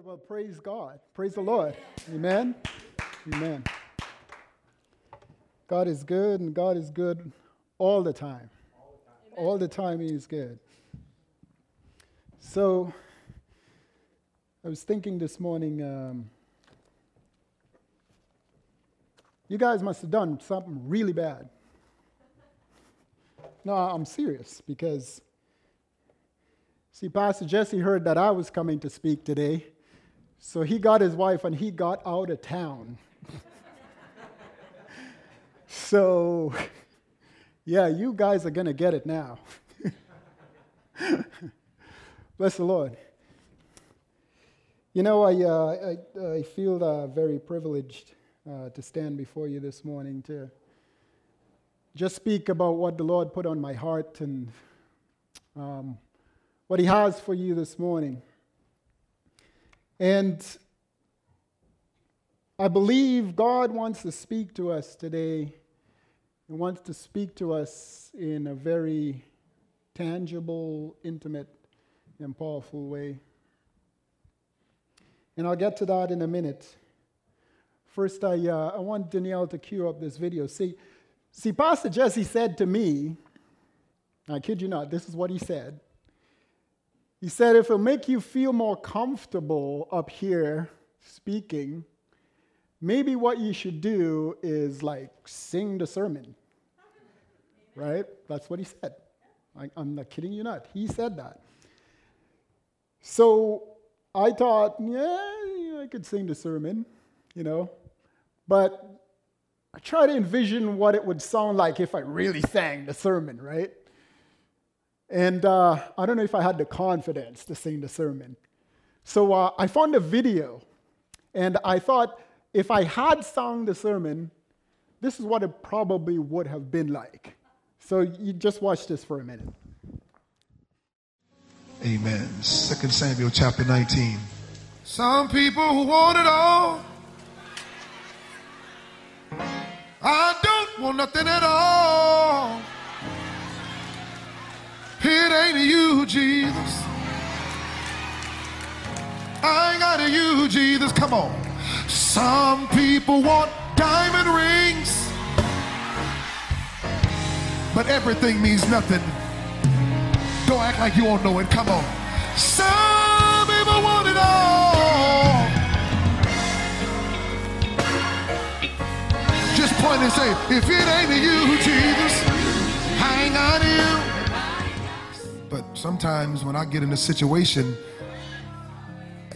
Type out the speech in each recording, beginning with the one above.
Well, praise God. Praise the Lord. Amen. Amen. God is good, and God is good all the time. All the time, He is good. So, I was thinking this morning, um, you guys must have done something really bad. No, I'm serious because, see, Pastor Jesse heard that I was coming to speak today, so he got his wife and he got out of town. so, yeah, you guys are going to get it now. Bless the Lord. You know, I, uh, I, I, feel uh, very privileged uh, to stand before you this morning to just speak about what the Lord put on my heart and um, what He has for you this morning. And I believe God wants to speak to us today. He wants to speak to us in a very tangible, intimate, and powerful way. And I'll get to that in a minute. First, I, uh, I want Danielle to cue up this video. See, see, Pastor Jesse said to me, I kid you not, this is what he said. He said, if it'll make you feel more comfortable up here speaking, maybe what you should do is like sing the sermon. Right? That's what he said. I, I'm not kidding you not. He said that. So I thought, yeah, I could sing the sermon, you know. But I try to envision what it would sound like if I really sang the sermon, right? And uh, I don't know if I had the confidence to sing the sermon. So uh, I found a video, and I thought if I had sung the sermon, this is what it probably would have been like. So you just watch this for a minute. Amen. Second Samuel chapter 19. Some people who want it all. I don't want nothing at all. It ain't you, Jesus. I ain't got a you, Jesus. Come on. Some people want diamond rings, but everything means nothing don't act like you won't know it. Come on. Some people want it all. Just point and say, if it ain't you, Jesus, hang on you. Sometimes when I get in a situation,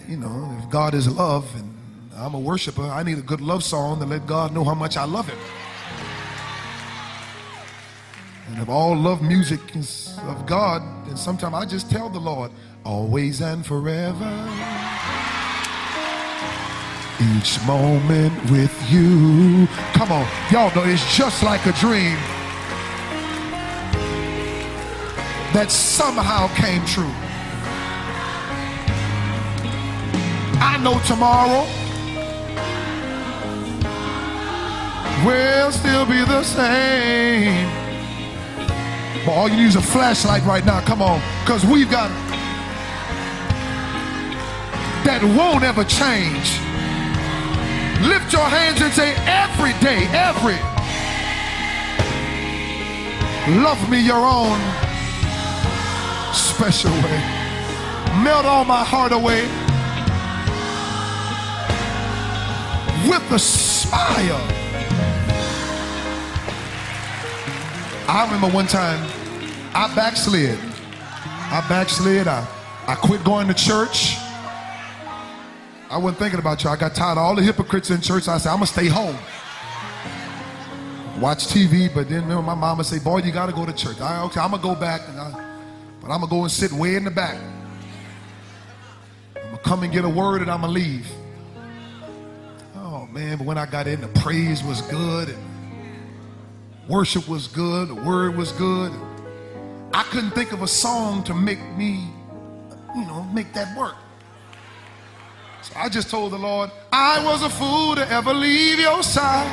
you know, if God is love and I'm a worshiper, I need a good love song to let God know how much I love him. And if all love music is of God, then sometimes I just tell the Lord, always and forever. Each moment with you. Come on, y'all know it's just like a dream that somehow came true. I know tomorrow will still be the same. But all you need is a flashlight right now. Come on. Because we've got that won't ever change. Lift your hands and say, every day, every. Love me your own special way. Melt all my heart away with a smile. I remember one time I backslid. I backslid. I, I quit going to church. I wasn't thinking about you. I got tired of all the hypocrites in church. I said, I'm going to stay home. Watch TV, but then remember my mama say, boy, you got to go to church. I, okay, I'm to go back, And I, but I'm going to go and sit way in the back. I'm going to come and get a word and I'm going to leave. Oh, man, but when I got in, the praise was good. And Worship was good, the word was good. I couldn't think of a song to make me, you know, make that work. So I just told the Lord, I was a fool to ever leave your side.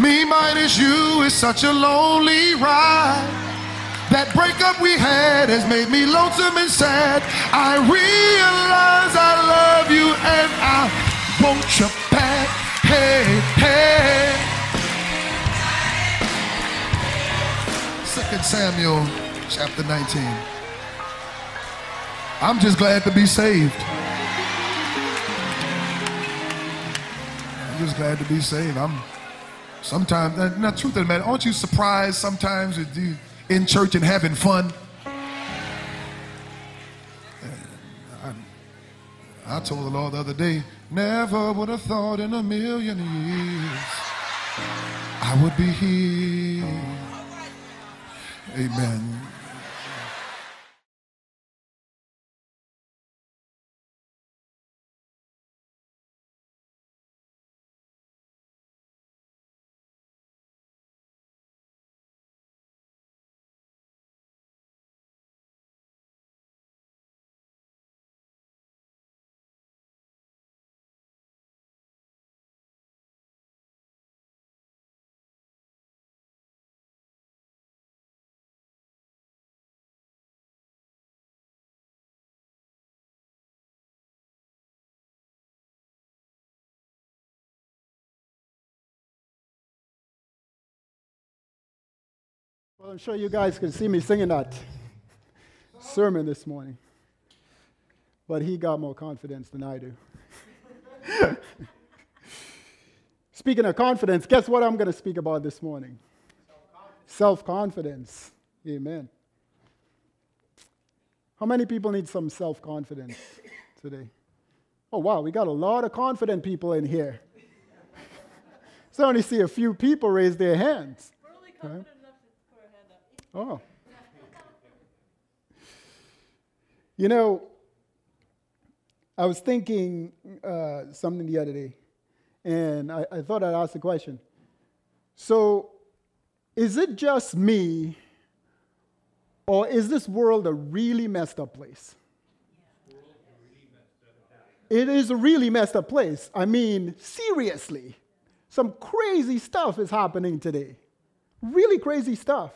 Me minus you is such a lonely ride. That breakup we had has made me lonesome and sad. I realize I love you and I want you back. Hey, hey. Second Samuel chapter 19. I'm just glad to be saved. I'm just glad to be saved. I'm sometimes, now, truth of the matter, aren't you surprised sometimes that you in church and having fun? I told the Lord the other day, never would have thought in a million years I would be here. Amen. Well, I'm sure you guys can see me singing that sermon this morning. But he got more confidence than I do. Speaking of confidence, guess what I'm going to speak about this morning? Self confidence. Amen. How many people need some self confidence today? Oh, wow, we got a lot of confident people in here. so I only see a few people raise their hands. Right? Oh. You know, I was thinking uh, something the other day, and I, I thought I'd ask the question. So, is it just me, or is this world a really messed up place? It is a really messed up place. I mean, seriously, some crazy stuff is happening today. Really crazy stuff.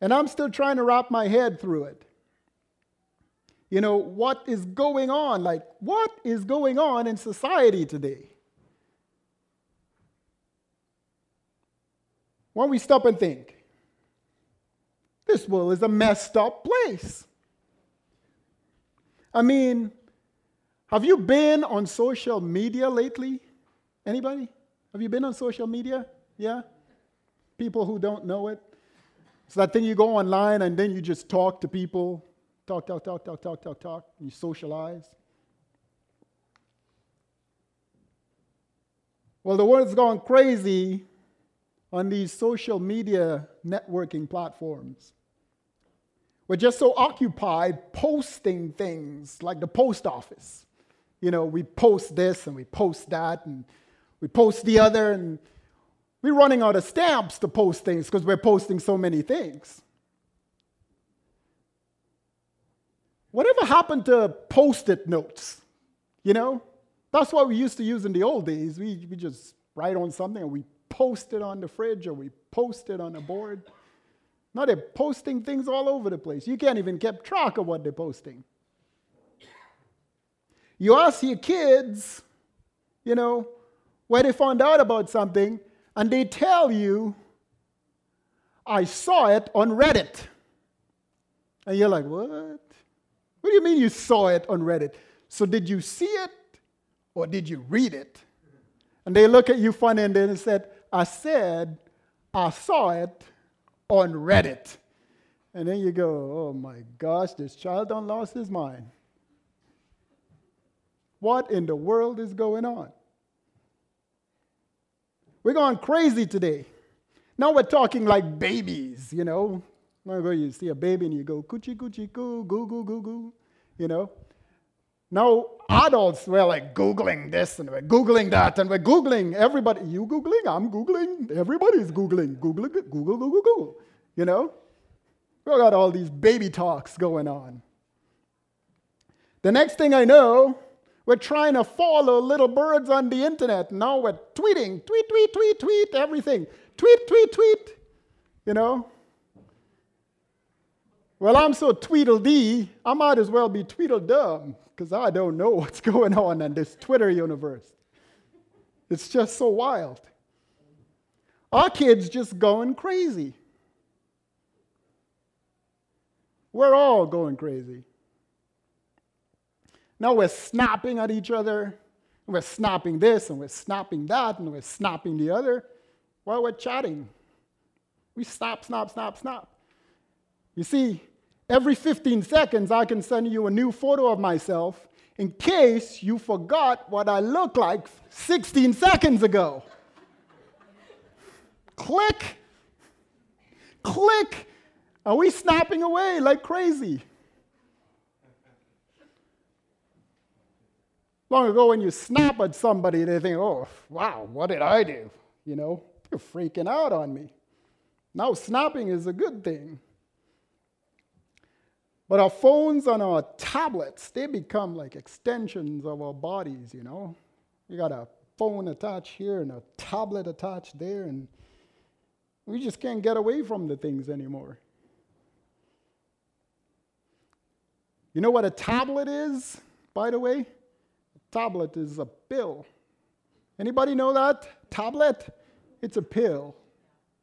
And I'm still trying to wrap my head through it. You know, what is going on? Like, what is going on in society today? When we stop and think, this world is a messed up place. I mean, have you been on social media lately? Anybody? Have you been on social media? Yeah? People who don't know it? It's that thing you go online and then you just talk to people, talk, talk, talk, talk, talk, talk, talk, and you socialize. Well, the world's gone crazy on these social media networking platforms. We're just so occupied posting things like the post office. You know, we post this and we post that and we post the other, and we're running out of stamps to post things because we're posting so many things. Whatever happened to post it notes? You know, that's what we used to use in the old days. We, we just write on something and we post it on the fridge or we post it on the board. Now they're posting things all over the place. You can't even keep track of what they're posting. You ask your kids, you know, where they found out about something, and they tell you, I saw it on Reddit. And you're like, what? What do you mean you saw it on Reddit? So did you see it or did you read it? And they look at you funny and then said, I said, I saw it on Reddit. And then you go, oh my gosh, this child done lost his mind. What in the world is going on? We're going crazy today. Now we're talking like babies, you know. Whenever you see a baby and you go, coochie, coochie, coo, goo, goo, goo, goo, you know. Now adults, we're like Googling this and we're Googling that and we're Googling everybody. You Googling? I'm Googling. Everybody's Googling. Google, Google, Google, Google. You know? We got all these baby talks going on. The next thing I know, we're trying to follow little birds on the internet. Now we're tweeting, tweet, tweet, tweet, tweet, everything. Tweet, tweet, tweet. You know? Well, I'm so Tweedledee, I might as well be Tweedledum because I don't know what's going on in this Twitter universe. It's just so wild. Our kids just going crazy. We're all going crazy. Now we're snapping at each other. We're snapping this and we're snapping that and we're snapping the other while we're chatting. We snap, snap, snap, snap. You see, every 15 seconds, I can send you a new photo of myself in case you forgot what I looked like 16 seconds ago. Click. Click. Are we snapping away like crazy? Long ago, when you snap at somebody, they think, oh, wow, what did I do? You know, you're freaking out on me. Now, snapping is a good thing. But our phones and our tablets, they become like extensions of our bodies, you know. You got a phone attached here and a tablet attached there, and we just can't get away from the things anymore. You know what a tablet is, by the way? Tablet is a pill. Anybody know that? Tablet? It's a pill,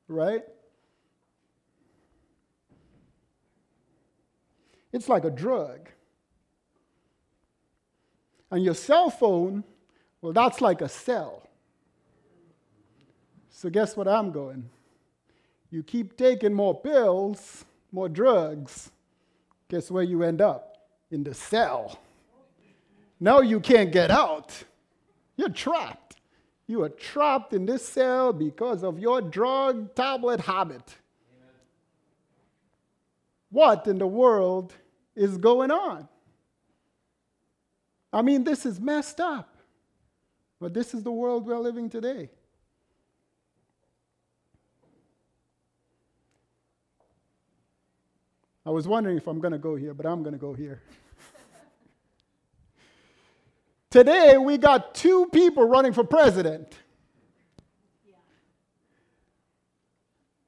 right? It's like a drug. And your cell phone, well, that's like a cell. So, guess what I'm going? You keep taking more pills, more drugs, guess where you end up? In the cell. Now you can't get out. You're trapped. You are trapped in this cell because of your drug tablet habit. What in the world is going on? I mean, this is messed up. But this is the world we're living today. I was wondering if I'm going to go here, but I'm going to go here. Today, we got two people running for president.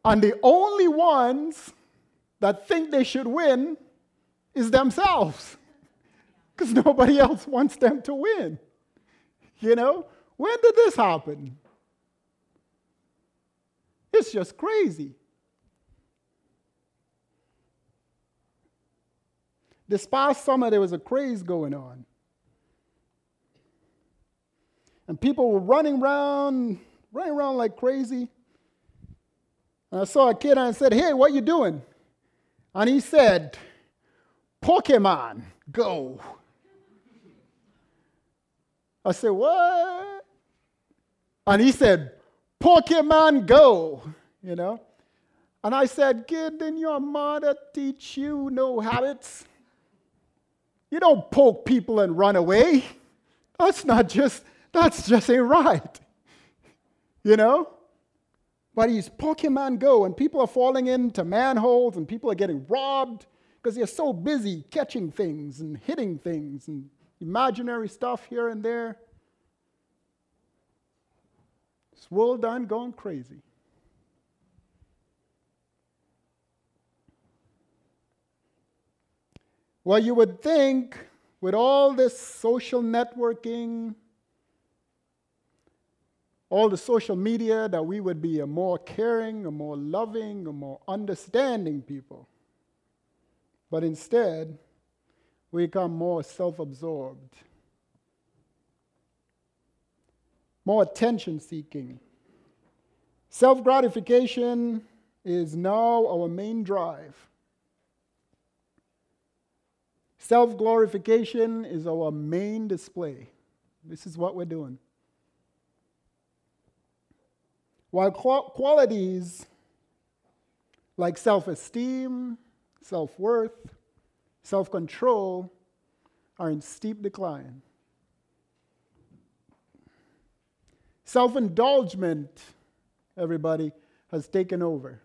And the only ones that think they should win is themselves. Because nobody else wants them to win. You know? When did this happen? It's just crazy. This past summer, there was a craze going on. And people were running around, running around like crazy. And I saw a kid and I said, Hey, what you doing? And he said, Pokemon Go. I said, What? And he said, Pokemon Go, you know? And I said, Kid, Didn't your mother teach you no habits? You don't poke people and run away. That's not just, that's just ain't right. You know? But he's Pokemon Go, and people are falling into manholes, and people are getting robbed because they're so busy catching things and hitting things and imaginary stuff here and there. This world done going crazy. Well, you would think with all this social networking, all the social media, that we would be a more caring, a more loving, a more understanding people. But instead, we become more self absorbed, more attention seeking. Self gratification is now our main drive. Self glorification is our main display. This is what we're doing. While qualities like self esteem, self worth, self control are in steep decline. Self indulgement, everybody, has taken over.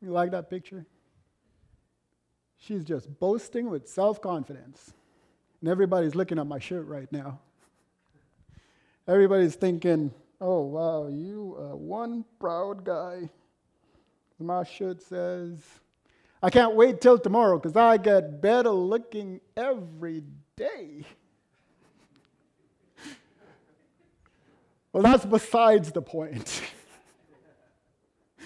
You like that picture? She's just boasting with self confidence. And everybody's looking at my shirt right now. Everybody's thinking, Oh, wow, you are one proud guy. My shirt says, I can't wait till tomorrow because I get better looking every day. well, that's besides the point.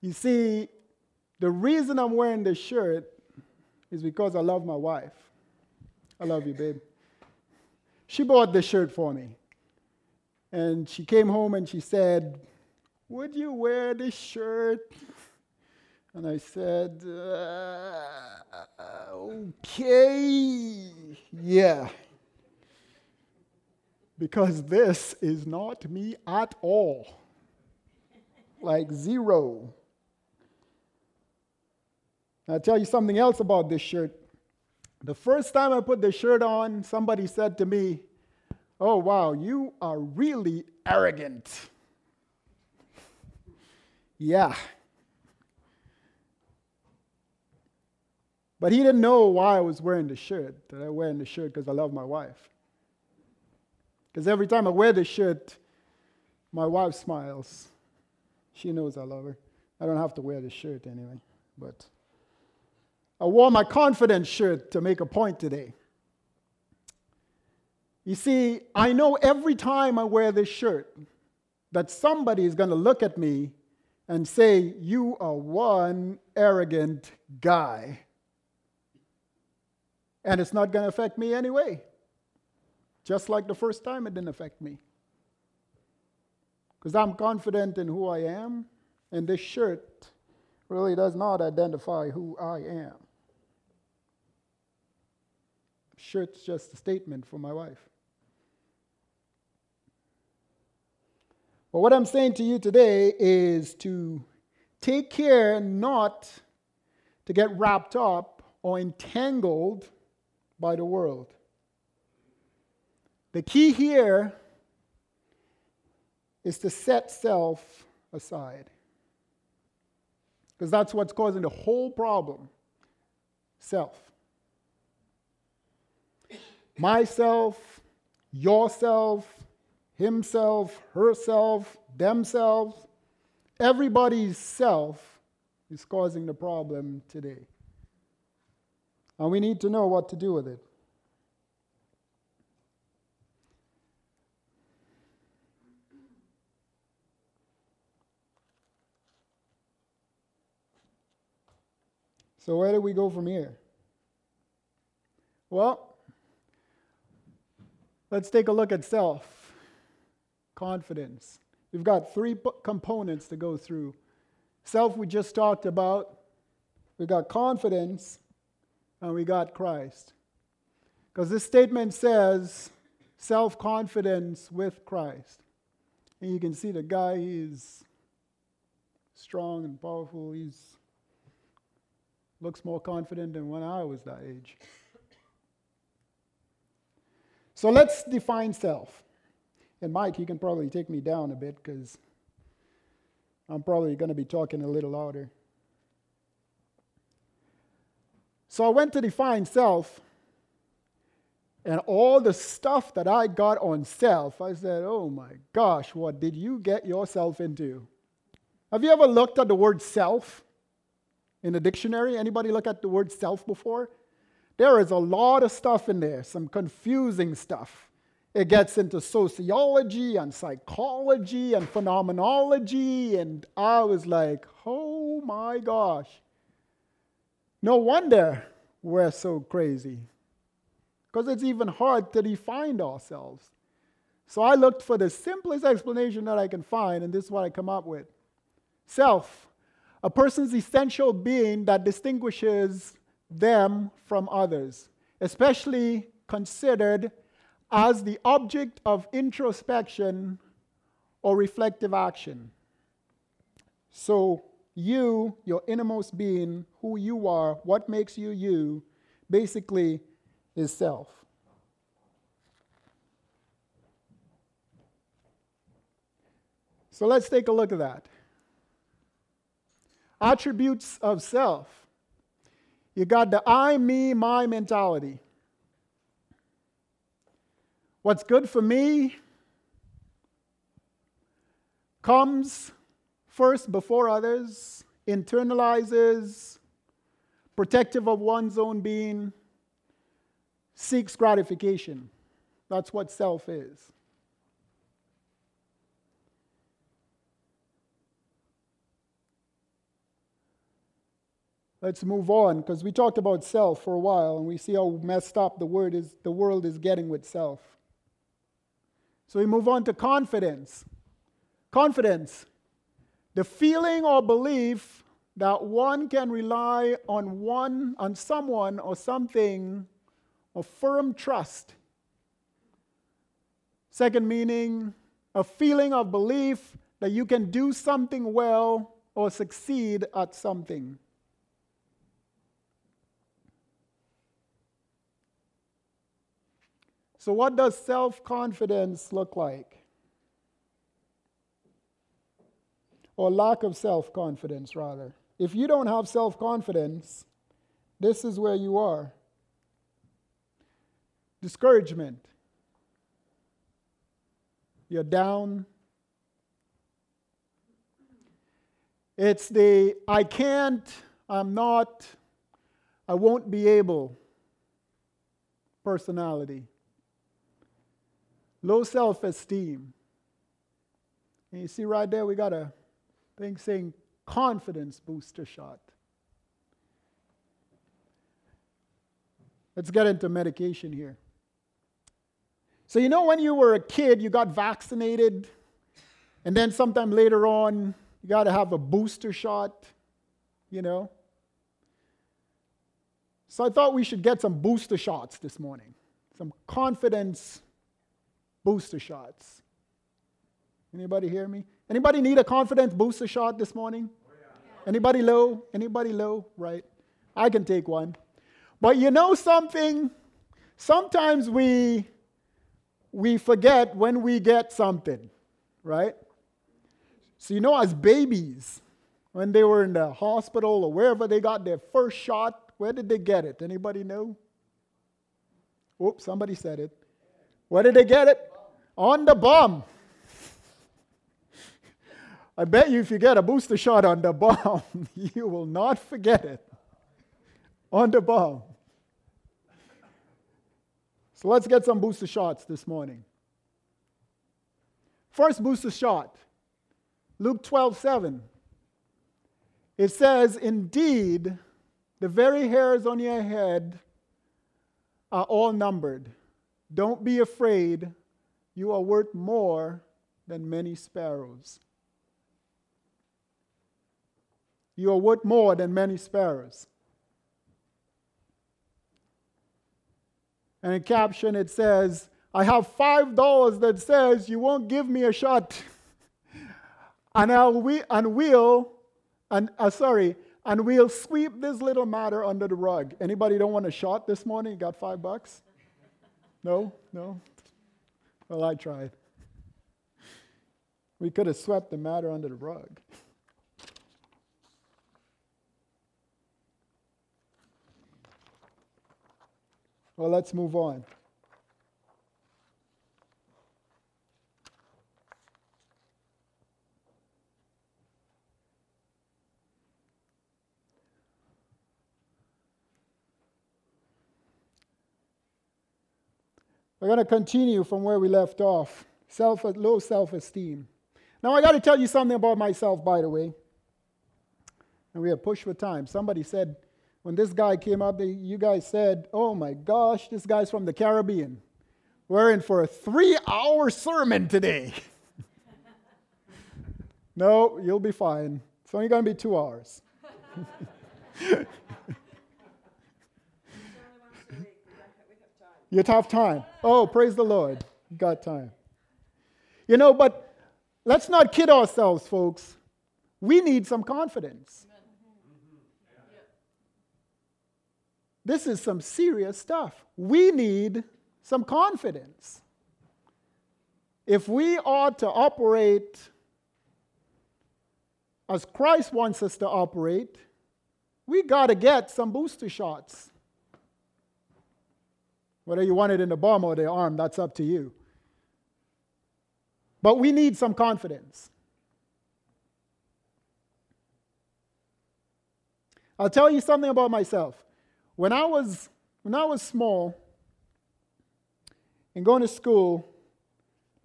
you see, the reason I'm wearing this shirt is because I love my wife. I love you, babe. She bought this shirt for me. And she came home and she said, Would you wear this shirt? And I said, uh, Okay, yeah. Because this is not me at all. Like zero. I'll tell you something else about this shirt. The first time I put the shirt on, somebody said to me, Oh, wow, you are really arrogant. yeah. But he didn't know why I was wearing the shirt, that I wearing the shirt because I love my wife. Because every time I wear the shirt, my wife smiles. She knows I love her. I don't have to wear the shirt anyway. But I wore my confidence shirt to make a point today. You see, I know every time I wear this shirt that somebody is going to look at me and say, You are one arrogant guy. And it's not going to affect me anyway. Just like the first time it didn't affect me. Because I'm confident in who I am, and this shirt really does not identify who I am. Shirt's just a statement for my wife. But what I'm saying to you today is to take care not to get wrapped up or entangled by the world. The key here is to set self aside. Because that's what's causing the whole problem self. Myself, yourself, himself, herself, themselves. Everybody's self is causing the problem today. And we need to know what to do with it. So, where do we go from here? Well, let's take a look at self confidence. We've got three components to go through. Self, we just talked about. We got confidence, and we got Christ. Because this statement says self confidence with Christ. And you can see the guy, he's strong and powerful. He's looks more confident than when I was that age. So let's define self. And Mike, you can probably take me down a bit because I'm probably going to be talking a little louder. So I went to define self, and all the stuff that I got on self, I said, oh my gosh, what did you get yourself into? Have you ever looked at the word self in a dictionary? Anybody look at the word self before? There is a lot of stuff in there, some confusing stuff. It gets into sociology and psychology and phenomenology. And I was like, oh my gosh. No wonder we're so crazy. Because it's even hard to define ourselves. So I looked for the simplest explanation that I can find, and this is what I come up with Self, a person's essential being that distinguishes them from others, especially considered as the object of introspection or reflective action. So, you, your innermost being, who you are, what makes you you, basically is self. So let's take a look at that. Attributes of self. You got the I, me, my mentality. What's good for me comes first before others, internalizes, protective of one's own being, seeks gratification. That's what self is. Let's move on because we talked about self for a while and we see how messed up the word is the world is getting with self. So we move on to confidence. Confidence. The feeling or belief that one can rely on one on someone or something of firm trust. Second meaning, a feeling of belief that you can do something well or succeed at something. So, what does self confidence look like? Or lack of self confidence, rather. If you don't have self confidence, this is where you are discouragement. You're down. It's the I can't, I'm not, I won't be able personality low self esteem. And you see right there, we got a thing saying confidence booster shot. Let's get into medication here. So, you know, when you were a kid, you got vaccinated, and then sometime later on, you got to have a booster shot, you know? So, I thought we should get some booster shots this morning, some confidence booster shots. Anybody hear me? Anybody need a confidence booster shot this morning? Oh. Anybody low? Anybody low? Right. I can take one. But you know something? Sometimes we we forget when we get something, right? So you know as babies, when they were in the hospital or wherever they got their first shot, where did they get it? Anybody know? Oops, somebody said it. Where did they get it? On the bomb. I bet you if you get a booster shot on the bomb, you will not forget it. On the bomb. So let's get some booster shots this morning. First booster shot, Luke 12 7. It says, Indeed, the very hairs on your head are all numbered. Don't be afraid you are worth more than many sparrows. You are worth more than many sparrows. And in caption it says, I have five dollars that says you won't give me a shot. and I'll we, and we'll and uh, sorry, and we'll sweep this little matter under the rug. Anybody don't want a shot this morning? You got five bucks? No? No? Well, I tried. We could have swept the matter under the rug. Well, let's move on. We're going to continue from where we left off self, low self esteem. Now, I got to tell you something about myself, by the way. And we have pushed for time. Somebody said, when this guy came up, you guys said, oh my gosh, this guy's from the Caribbean. We're in for a three hour sermon today. no, you'll be fine. It's only going to be two hours. You have time. Oh, praise the Lord. You got time. You know, but let's not kid ourselves, folks. We need some confidence. This is some serious stuff. We need some confidence. If we are to operate as Christ wants us to operate, we got to get some booster shots. Whether you want it in the bum or the arm, that's up to you. But we need some confidence. I'll tell you something about myself. When I was, when I was small and going to school,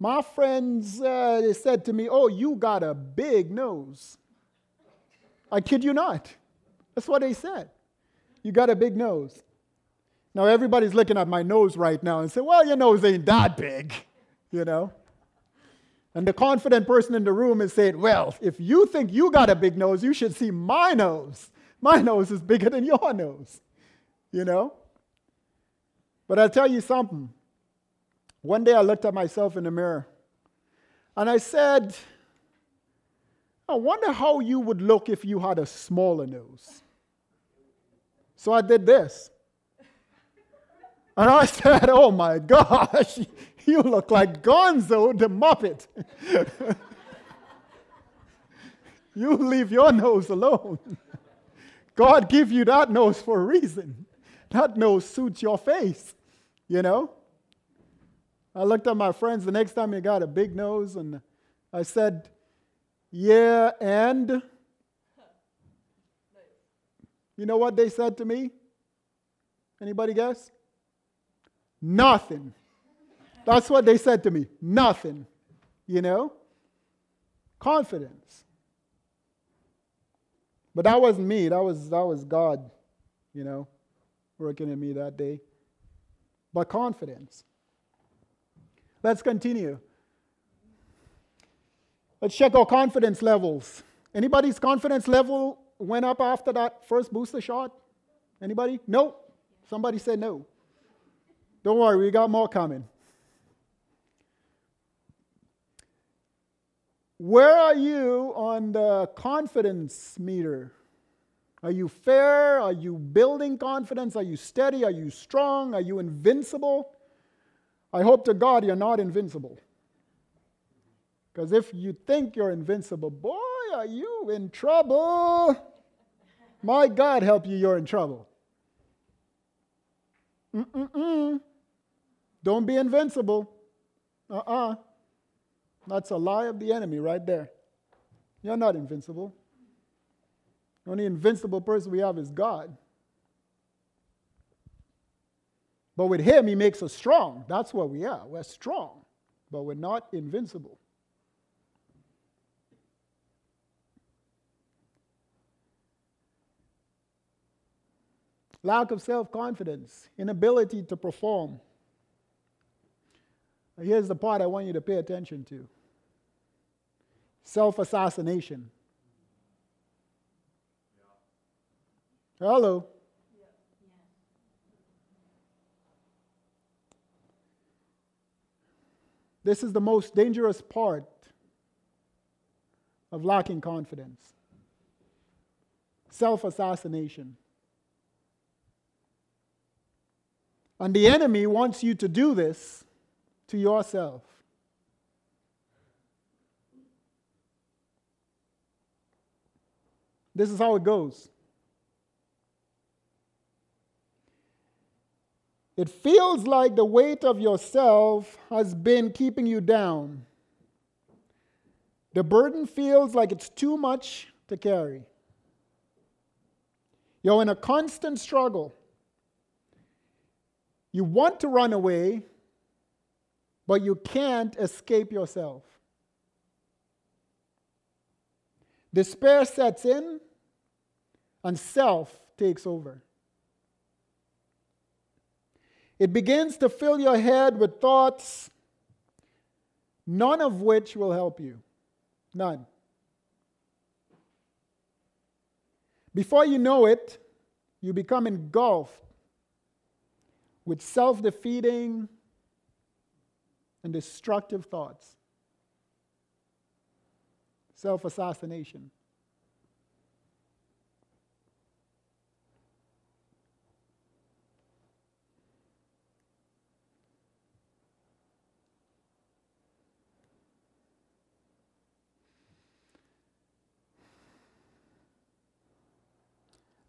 my friends uh, they said to me, Oh, you got a big nose. I kid you not. That's what they said. You got a big nose. Now everybody's looking at my nose right now and say, "Well, your nose ain't that big," you know. And the confident person in the room is saying, Well, if you think you got a big nose, you should see my nose. My nose is bigger than your nose, you know? But I'll tell you something. One day I looked at myself in the mirror and I said, I wonder how you would look if you had a smaller nose. So I did this. And I said, Oh my gosh, you look like Gonzo the Muppet. you leave your nose alone. God give you that nose for a reason. That nose suits your face, you know? I looked at my friends the next time he got a big nose and I said, Yeah, and? You know what they said to me? Anybody guess? Nothing. That's what they said to me. Nothing. You know? Confidence. But that wasn't me. That was, that was God, you know, working in me that day. But confidence. Let's continue. Let's check our confidence levels. Anybody's confidence level went up after that first booster shot? Anybody? No? Somebody said no. Don't worry, we got more coming. Where are you on the confidence meter? Are you fair? Are you building confidence? Are you steady? Are you strong? Are you invincible? I hope to God you're not invincible. Because if you think you're invincible, boy, are you in trouble. My God, help you, you're in trouble. Mm-mm-mm. Don't be invincible. Uh uh-uh. uh That's a lie of the enemy right there. You're not invincible. The only invincible person we have is God. But with Him, He makes us strong. That's what we are. We're strong, but we're not invincible. Lack of self confidence, inability to perform. Here's the part I want you to pay attention to self assassination. Hello. This is the most dangerous part of lacking confidence self assassination. And the enemy wants you to do this to yourself. This is how it goes. It feels like the weight of yourself has been keeping you down. The burden feels like it's too much to carry. You're in a constant struggle. You want to run away, but you can't escape yourself. Despair sets in, and self takes over. It begins to fill your head with thoughts, none of which will help you. None. Before you know it, you become engulfed with self defeating and destructive thoughts, self assassination.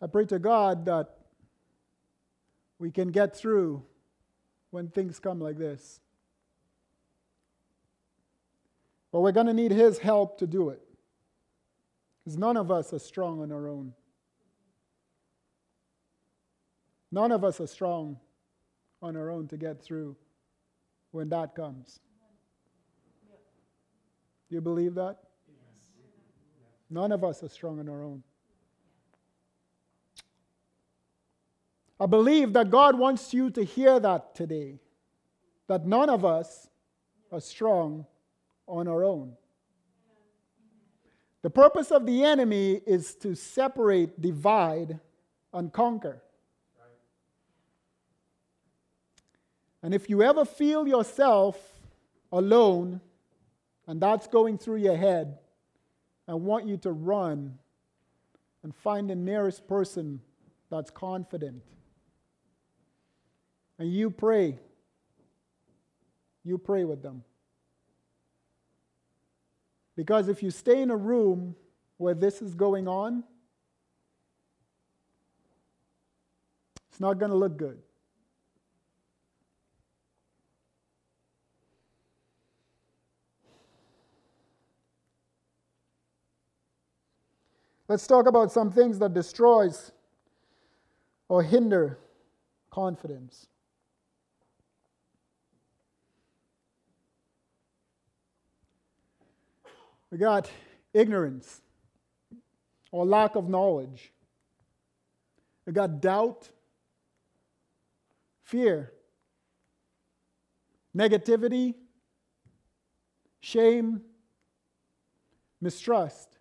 I pray to God that we can get through when things come like this. But we're going to need His help to do it. Because none of us are strong on our own. None of us are strong on our own to get through when that comes. Do you believe that? None of us are strong on our own. I believe that God wants you to hear that today, that none of us are strong on our own. The purpose of the enemy is to separate, divide, and conquer. And if you ever feel yourself alone, and that's going through your head, I want you to run and find the nearest person that's confident. And you pray. You pray with them. Because if you stay in a room where this is going on, it's not going to look good. Let's talk about some things that destroys or hinder confidence. We got ignorance or lack of knowledge. We got doubt, fear, negativity, shame, mistrust,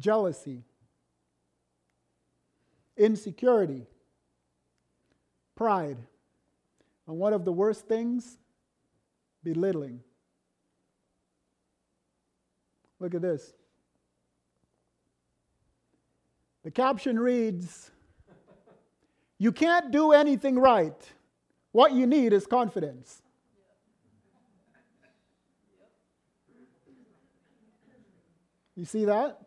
jealousy, insecurity, pride, and one of the worst things, belittling. Look at this. The caption reads You can't do anything right. What you need is confidence. You see that?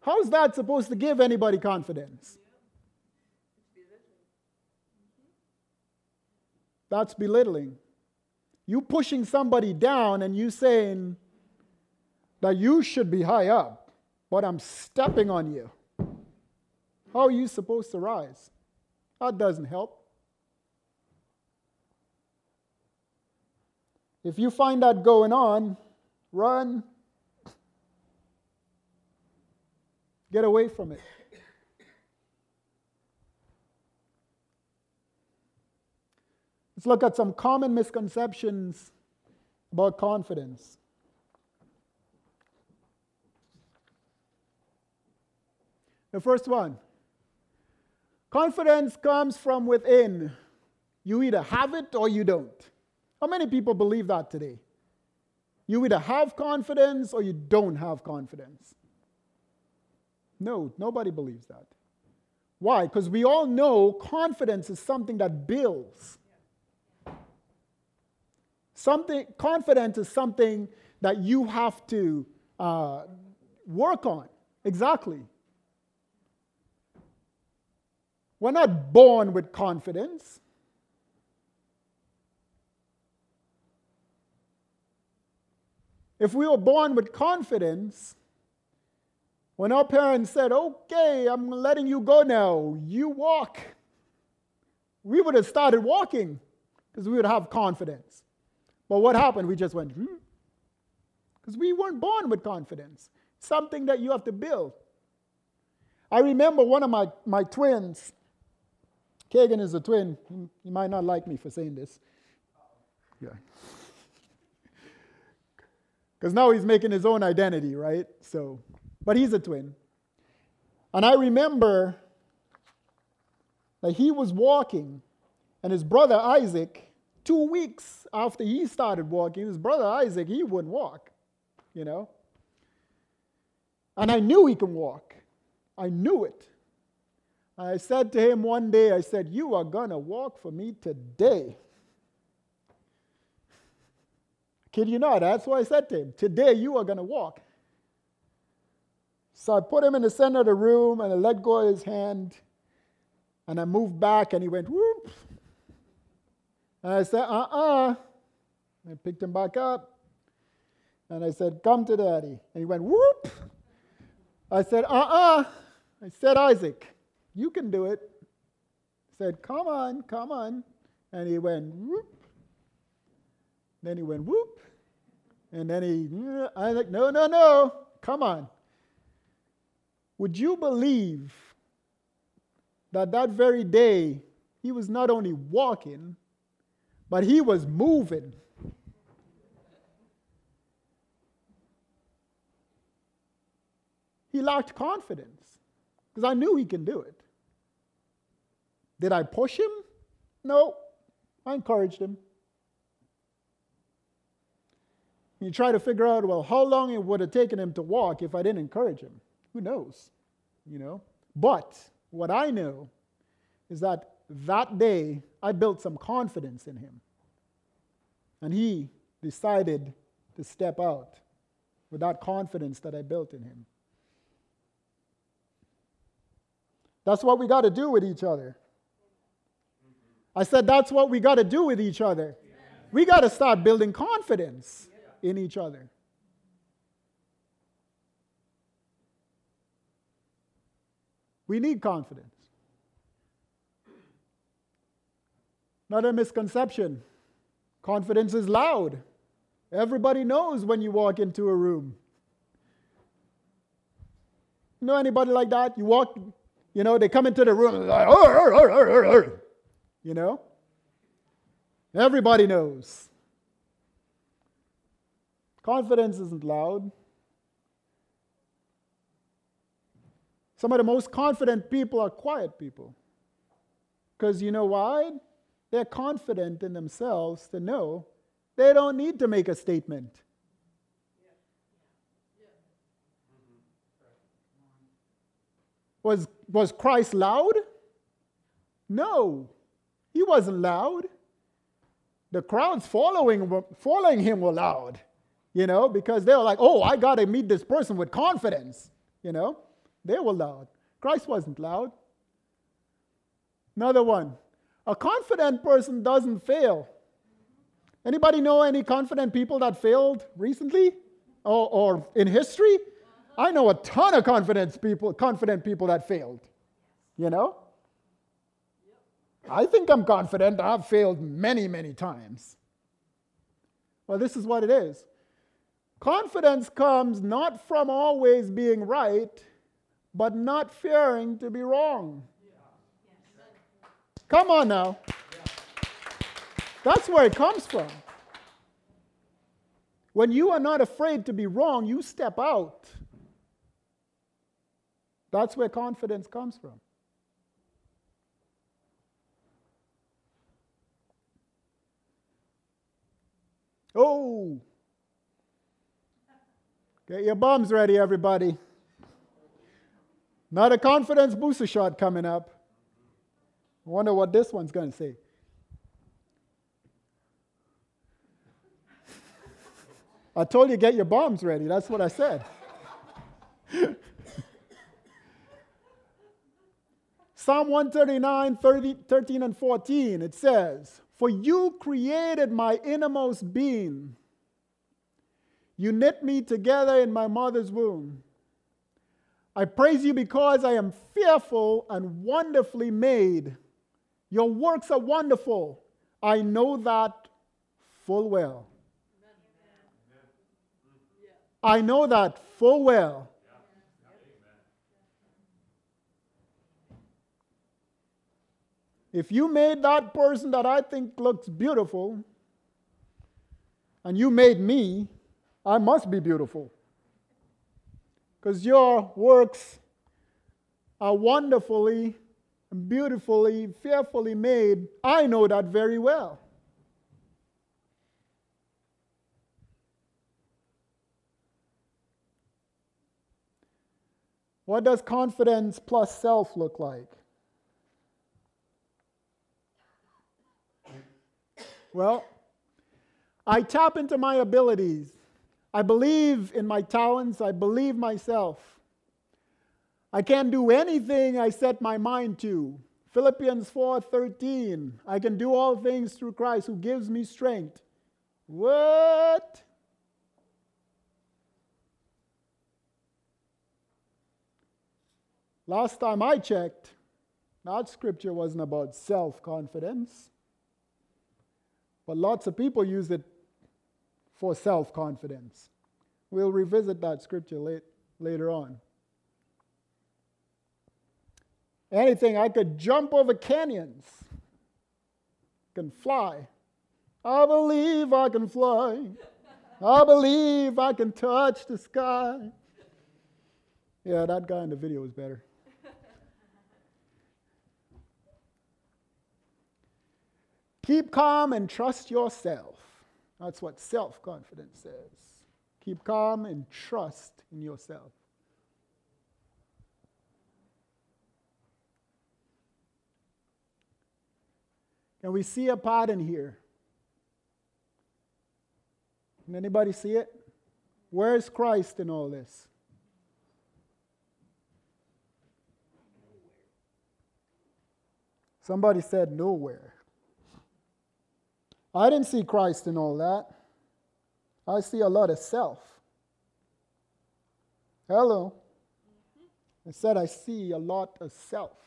How is that supposed to give anybody confidence? That's belittling. You pushing somebody down and you saying, that you should be high up, but I'm stepping on you. How are you supposed to rise? That doesn't help. If you find that going on, run. Get away from it. Let's look at some common misconceptions about confidence. The first one confidence comes from within. You either have it or you don't. How many people believe that today? You either have confidence or you don't have confidence. No, nobody believes that. Why? Because we all know confidence is something that builds. Something confidence is something that you have to uh, work on. Exactly. We're not born with confidence. If we were born with confidence, when our parents said, Okay, I'm letting you go now, you walk, we would have started walking because we would have confidence. But what happened? We just went, because hmm? we weren't born with confidence. Something that you have to build. I remember one of my, my twins, Kagan is a twin. He might not like me for saying this. Yeah. Because now he's making his own identity, right? So, but he's a twin. And I remember that he was walking, and his brother Isaac, two weeks after he started walking, his brother Isaac, he wouldn't walk, you know? And I knew he can walk. I knew it. I said to him one day, I said, You are going to walk for me today. Kid you not, that's what I said to him. Today you are going to walk. So I put him in the center of the room and I let go of his hand and I moved back and he went, whoop. And I said, uh uh-uh. uh I picked him back up and I said, Come to daddy. And he went, whoop. I said, uh uh-uh. uh I said, Isaac. You can do it. Said, Come on, come on. And he went, whoop. Then he went, whoop. And then he, I like, no, no, no, come on. Would you believe that that very day he was not only walking, but he was moving? He lacked confidence because I knew he can do it. Did I push him? No, I encouraged him. You try to figure out, well, how long it would have taken him to walk if I didn't encourage him. Who knows? You know? But what I know is that that day I built some confidence in him. And he decided to step out with that confidence that I built in him. That's what we got to do with each other. I said, that's what we got to do with each other. We got to start building confidence in each other. We need confidence. Another misconception confidence is loud. Everybody knows when you walk into a room. You know anybody like that? You walk, you know, they come into the room like, you know? Everybody knows. Confidence isn't loud. Some of the most confident people are quiet people. Because you know why? They're confident in themselves to know they don't need to make a statement. Was, was Christ loud? No, he wasn't loud. The crowds following, following him were loud, you know, because they were like, oh, I got to meet this person with confidence, you know. They were loud. Christ wasn't loud. Another one. A confident person doesn't fail. Anybody know any confident people that failed recently or, or in history? I know a ton of confident people, confident people that failed. You know? I think I'm confident. I've failed many, many times. Well, this is what it is. Confidence comes not from always being right, but not fearing to be wrong. Come on now. That's where it comes from. When you are not afraid to be wrong, you step out. That's where confidence comes from. Oh, get your bums ready, everybody. Not a confidence booster shot coming up. I wonder what this one's going to say. I told you get your bombs ready. That's what I said. Psalm 139, 30, 13 and 14, it says, For you created my innermost being. You knit me together in my mother's womb. I praise you because I am fearful and wonderfully made. Your works are wonderful. I know that full well. I know that full well. If you made that person that I think looks beautiful, and you made me, I must be beautiful because your works are wonderfully, beautifully, fearfully made. I know that very well. What does confidence plus self look like? Well, I tap into my abilities I believe in my talents. I believe myself. I can do anything I set my mind to. Philippians 4:13. I can do all things through Christ who gives me strength. What? Last time I checked, That scripture wasn't about self confidence, but lots of people use it for self confidence. We'll revisit that scripture late, later on. Anything, I could jump over canyons, can fly. I believe I can fly. I believe I can touch the sky. Yeah, that guy in the video was better. Keep calm and trust yourself. That's what self confidence says. Keep calm and trust in yourself. Can we see a pattern here? Can anybody see it? Where's Christ in all this? Somebody said nowhere. I didn't see Christ in all that. I see a lot of self. Hello. I said I see a lot of self.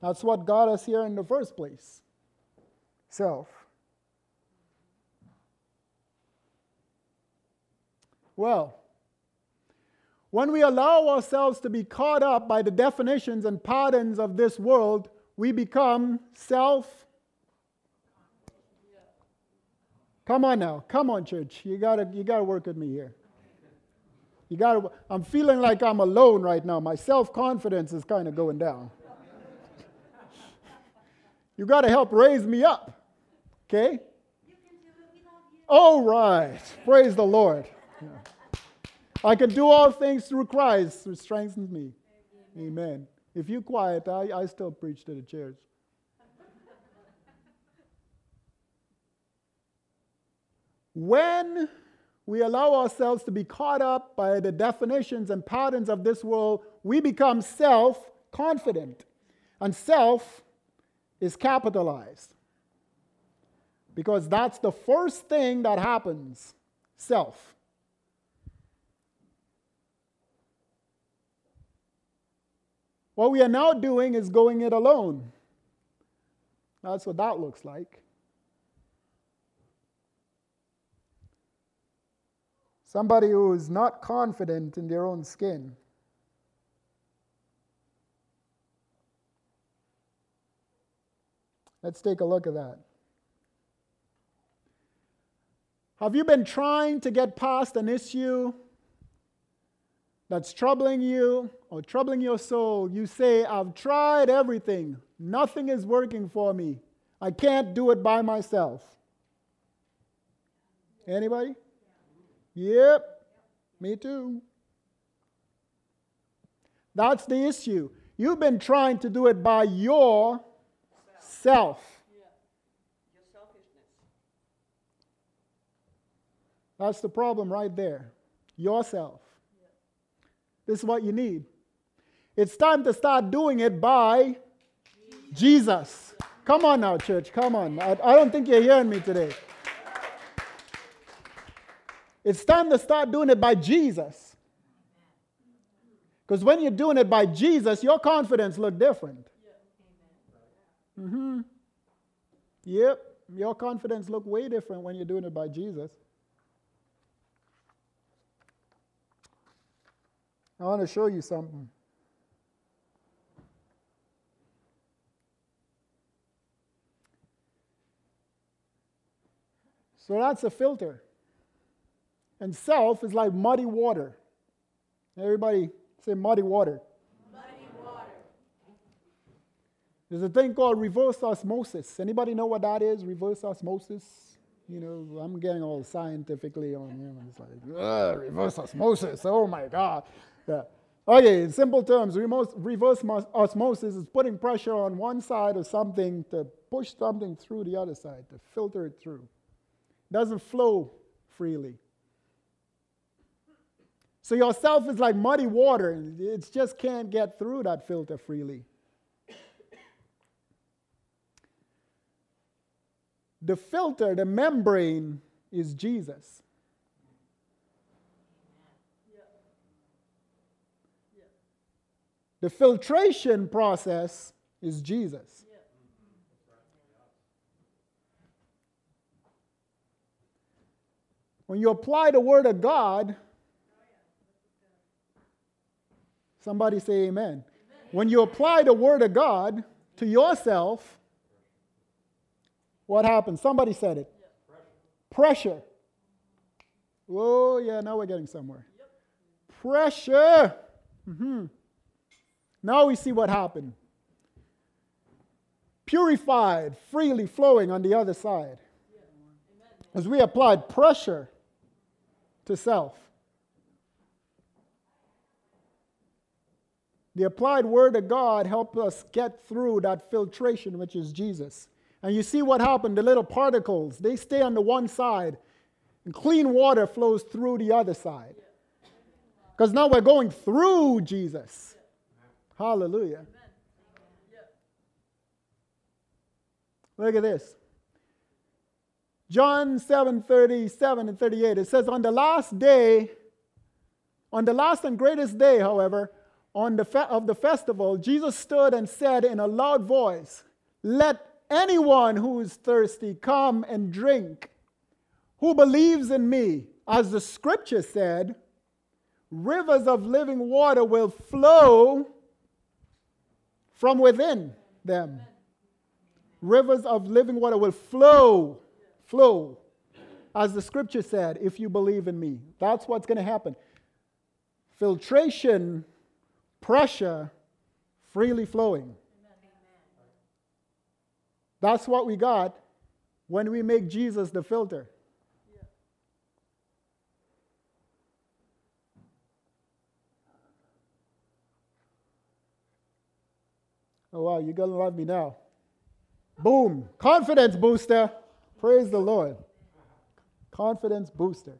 That's what got us here in the first place self. Well, when we allow ourselves to be caught up by the definitions and patterns of this world, we become self. Come on now. Come on, church. You gotta, you gotta work with me here. You gotta, I'm feeling like I'm alone right now. My self confidence is kind of going down. you gotta help raise me up. Okay? All right. Praise the Lord. Yeah. I can do all things through Christ who strengthens me. Amen. Amen. If you quiet, I, I still preach to the church. When we allow ourselves to be caught up by the definitions and patterns of this world, we become self confident. And self is capitalized. Because that's the first thing that happens self. What we are now doing is going it alone. That's what that looks like. Somebody who is not confident in their own skin. Let's take a look at that. Have you been trying to get past an issue that's troubling you or troubling your soul? You say, I've tried everything, nothing is working for me. I can't do it by myself. Anybody? Yep, me too. That's the issue. You've been trying to do it by your yourself. That's the problem right there. Yourself. This is what you need. It's time to start doing it by Jesus. Come on now, church. Come on. I, I don't think you're hearing me today. It's time to start doing it by Jesus. Because when you're doing it by Jesus, your confidence look different. Mm-hmm. Yep, your confidence look way different when you're doing it by Jesus. I want to show you something. So that's a filter. And self is like muddy water. Everybody say muddy water. Muddy water. There's a thing called reverse osmosis. Anybody know what that is? Reverse osmosis? You know, I'm getting all scientifically on here. It's like, reverse osmosis. Oh my God. Yeah. Okay, in simple terms, reverse osmosis is putting pressure on one side of something to push something through the other side, to filter it through. It doesn't flow freely. So yourself is like muddy water. It just can't get through that filter freely. The filter, the membrane, is Jesus. The filtration process is Jesus. When you apply the Word of God, somebody say amen. amen. When you apply the Word of God to yourself, what happens? Somebody said it. Pressure. Pressure. Oh, yeah, now we're getting somewhere. Yep. Pressure. Mm-hmm. Now we see what happened. Purified, freely flowing on the other side. As we applied pressure to self. The applied word of God helped us get through that filtration, which is Jesus. And you see what happened the little particles, they stay on the one side, and clean water flows through the other side. Because now we're going through Jesus. Hallelujah. Look at this. John 7 37 and 38. It says, On the last day, on the last and greatest day, however, on the fe- of the festival, Jesus stood and said in a loud voice, Let anyone who is thirsty come and drink. Who believes in me, as the scripture said, rivers of living water will flow from within them. Rivers of living water will flow, flow, as the scripture said, if you believe in me. That's what's going to happen. Filtration, pressure, freely flowing. That's what we got when we make Jesus the filter. Oh, wow, you're going to love me now. Boom. Confidence booster. Praise the Lord. Confidence booster.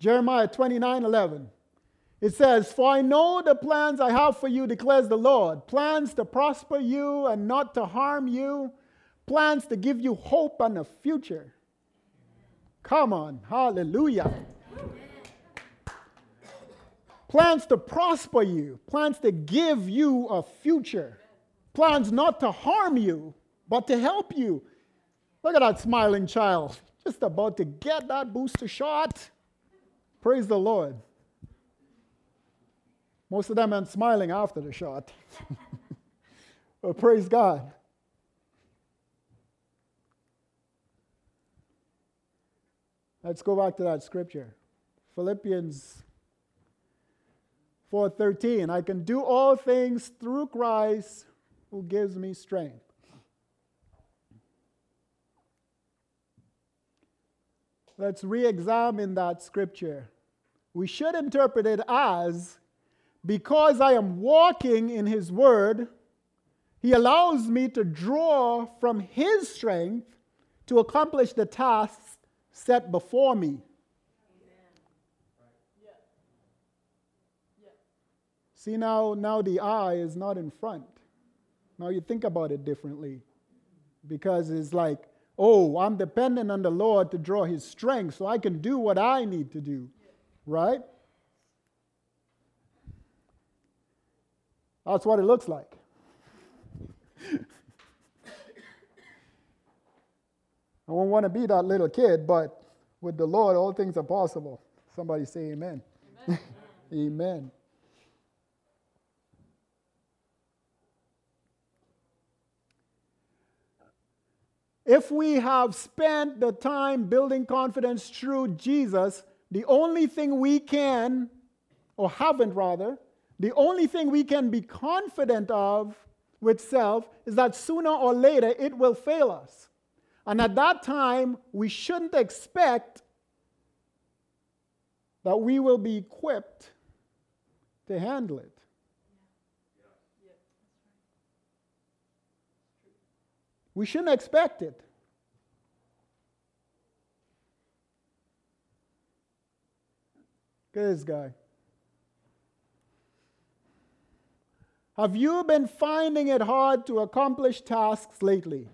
Jeremiah 29 11. It says, For I know the plans I have for you, declares the Lord plans to prosper you and not to harm you, plans to give you hope and a future. Come on, hallelujah plans to prosper you, plans to give you a future, plans not to harm you, but to help you. Look at that smiling child, just about to get that booster shot. Praise the Lord. Most of them aren't smiling after the shot. praise God. Let's go back to that scripture. Philippians 4:13 I can do all things through Christ who gives me strength. Let's re-examine that scripture. We should interpret it as because I am walking in his word, he allows me to draw from his strength to accomplish the tasks set before me. See, now, now the I is not in front. Now you think about it differently. Because it's like, oh, I'm dependent on the Lord to draw his strength so I can do what I need to do. Right? That's what it looks like. I don't want to be that little kid, but with the Lord, all things are possible. Somebody say amen. Amen. amen. If we have spent the time building confidence through Jesus, the only thing we can, or haven't rather, the only thing we can be confident of with self is that sooner or later it will fail us. And at that time, we shouldn't expect that we will be equipped to handle it. We shouldn't expect it. Look at this guy. Have you been finding it hard to accomplish tasks lately?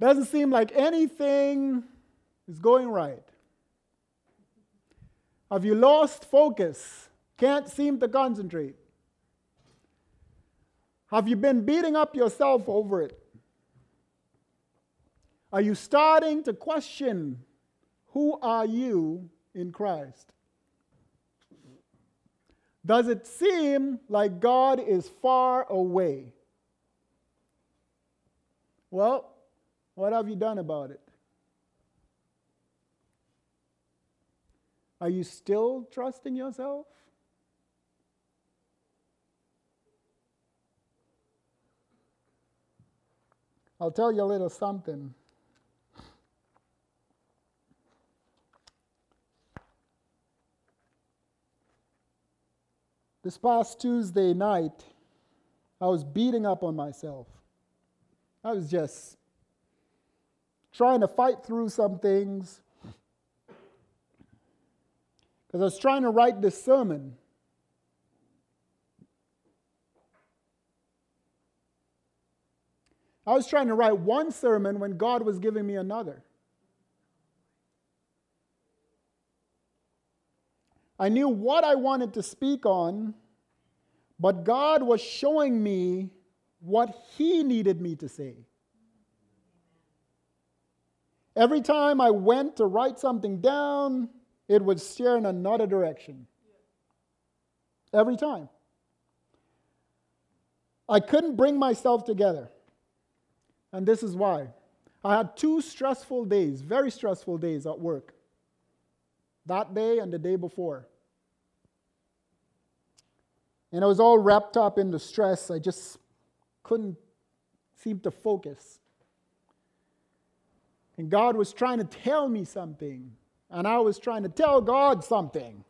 Doesn't seem like anything is going right. Have you lost focus? Can't seem to concentrate? Have you been beating up yourself over it? Are you starting to question who are you in Christ? Does it seem like God is far away? Well, what have you done about it? Are you still trusting yourself? I'll tell you a little something. This past Tuesday night, I was beating up on myself. I was just trying to fight through some things because I was trying to write this sermon. I was trying to write one sermon when God was giving me another. I knew what I wanted to speak on, but God was showing me what He needed me to say. Every time I went to write something down, it would steer in another direction. Every time. I couldn't bring myself together. And this is why. I had two stressful days, very stressful days at work. That day and the day before. And I was all wrapped up in the stress. I just couldn't seem to focus. And God was trying to tell me something, and I was trying to tell God something.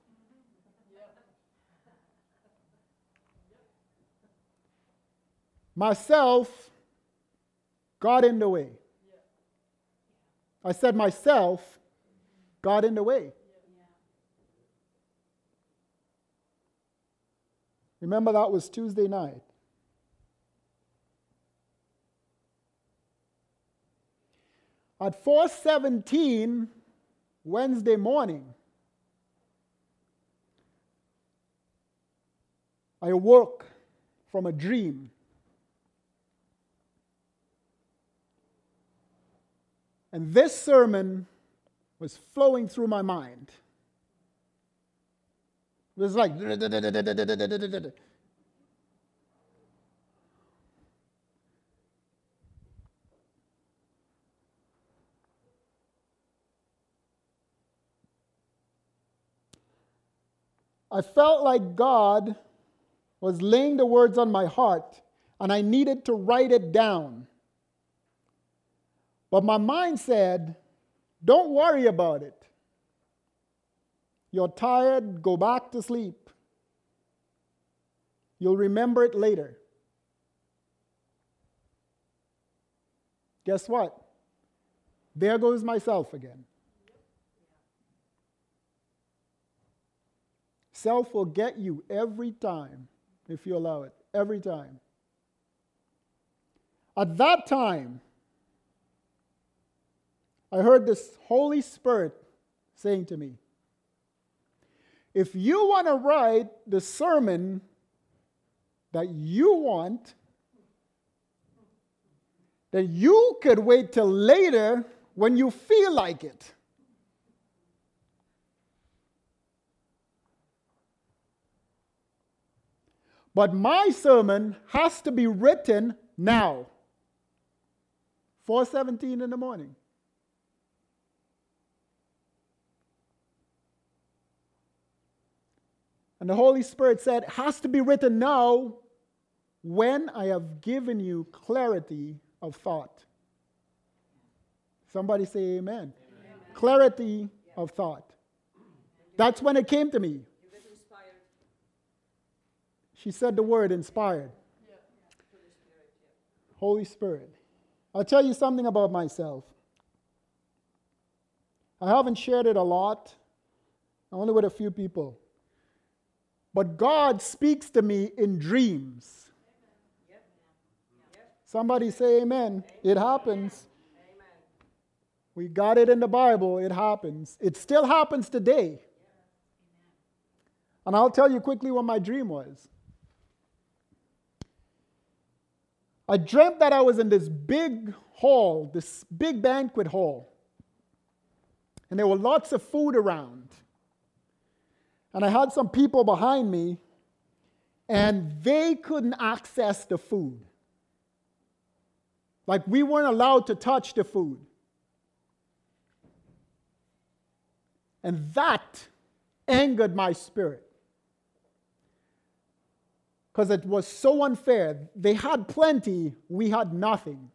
Myself got in the way. I said, myself got in the way. Remember, that was Tuesday night. At 4:17 Wednesday morning, I awoke from a dream. And this sermon was flowing through my mind. It was like. I felt like God was laying the words on my heart and I needed to write it down. But my mind said, don't worry about it. You're tired, go back to sleep. You'll remember it later. Guess what? There goes myself again. Self will get you every time if you allow it. Every time. At that time, I heard this Holy Spirit saying to me, if you want to write the sermon that you want, then you could wait till later when you feel like it. But my sermon has to be written now. 4:17 in the morning. And the Holy Spirit said, it has to be written now when I have given you clarity of thought. Somebody say amen. amen. Clarity of thought. That's when it came to me. She said the word inspired. Holy Spirit. I'll tell you something about myself. I haven't shared it a lot, only with a few people. But God speaks to me in dreams. Somebody say amen. It happens. We got it in the Bible. It happens. It still happens today. And I'll tell you quickly what my dream was. I dreamt that I was in this big hall, this big banquet hall. And there were lots of food around. And I had some people behind me, and they couldn't access the food. Like we weren't allowed to touch the food. And that angered my spirit because it was so unfair. They had plenty, we had nothing.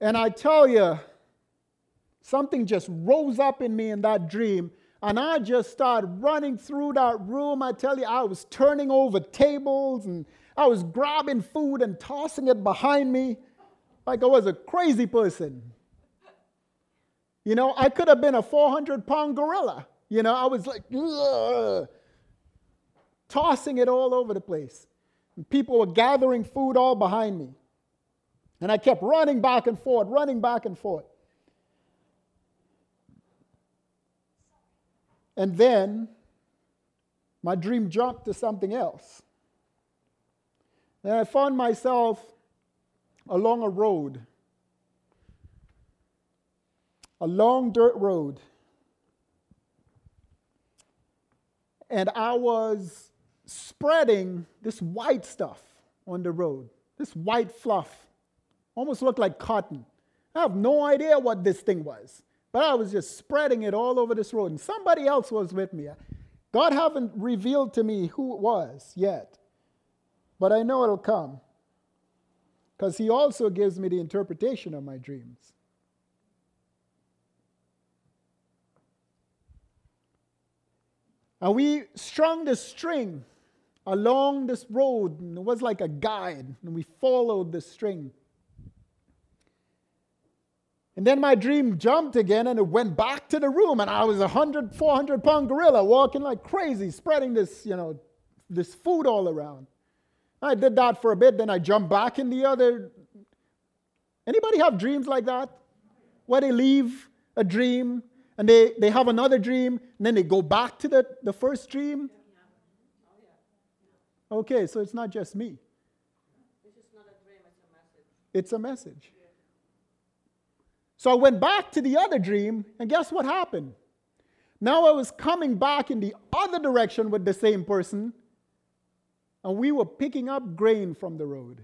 And I tell you, something just rose up in me in that dream, and I just started running through that room. I tell you, I was turning over tables and I was grabbing food and tossing it behind me like I was a crazy person. You know, I could have been a 400 pound gorilla. You know, I was like, Ugh tossing it all over the place. And people were gathering food all behind me. And I kept running back and forth, running back and forth. And then my dream jumped to something else. And I found myself along a road, a long dirt road. And I was spreading this white stuff on the road, this white fluff. Almost looked like cotton. I have no idea what this thing was, but I was just spreading it all over this road. And somebody else was with me. God haven't revealed to me who it was yet, but I know it'll come because He also gives me the interpretation of my dreams. And we strung the string along this road, and it was like a guide, and we followed the string. And then my dream jumped again and it went back to the room, and I was a 100, 400 pound gorilla walking like crazy, spreading this, you know, this food all around. I did that for a bit, then I jumped back in the other. Anybody have dreams like that? Where they leave a dream and they, they have another dream, and then they go back to the, the first dream? Okay, so it's not just me. It's not a dream, it's a message. it's a message. So I went back to the other dream, and guess what happened? Now I was coming back in the other direction with the same person, and we were picking up grain from the road.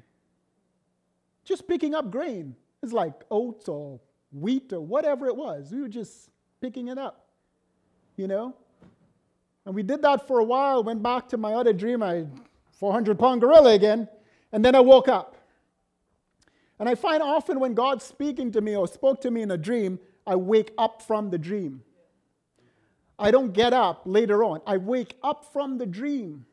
Just picking up grain. It's like oats or wheat or whatever it was. We were just picking it up, you know? And we did that for a while, went back to my other dream. I 400 pound gorilla again. And then I woke up. And I find often when God's speaking to me or spoke to me in a dream, I wake up from the dream. I don't get up later on. I wake up from the dream.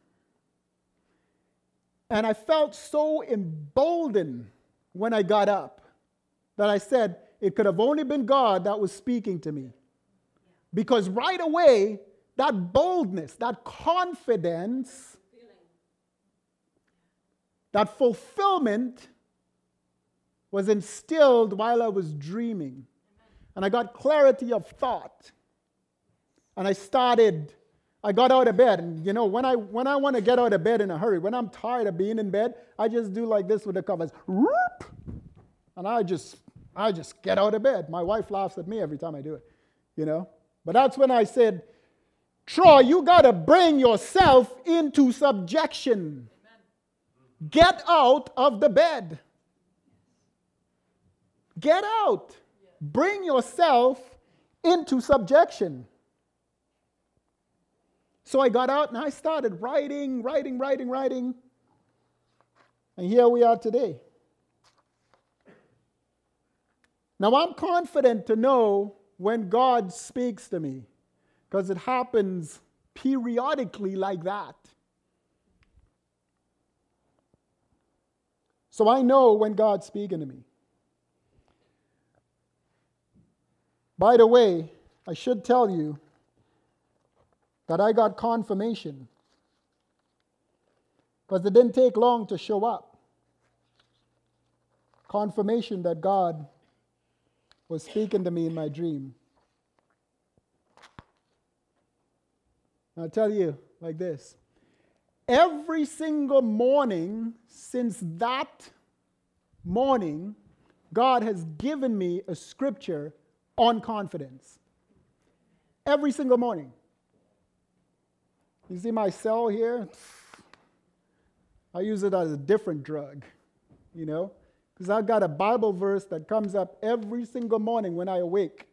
And I felt so emboldened when I got up that I said, it could have only been God that was speaking to me. Because right away, that boldness, that confidence, that fulfillment was instilled while I was dreaming. And I got clarity of thought. And I started, I got out of bed. And you know, when I when I want to get out of bed in a hurry, when I'm tired of being in bed, I just do like this with the covers. Whoop! And I just I just get out of bed. My wife laughs at me every time I do it, you know. But that's when I said, Troy, you gotta bring yourself into subjection. Get out of the bed. Get out. Bring yourself into subjection. So I got out and I started writing, writing, writing, writing. And here we are today. Now I'm confident to know when God speaks to me because it happens periodically like that. So I know when God's speaking to me. By the way, I should tell you that I got confirmation because it didn't take long to show up. Confirmation that God was speaking to me in my dream. I'll tell you like this every single morning since that morning, God has given me a scripture on confidence. Every single morning. You see my cell here? I use it as a different drug, you know, because I've got a Bible verse that comes up every single morning when I awake.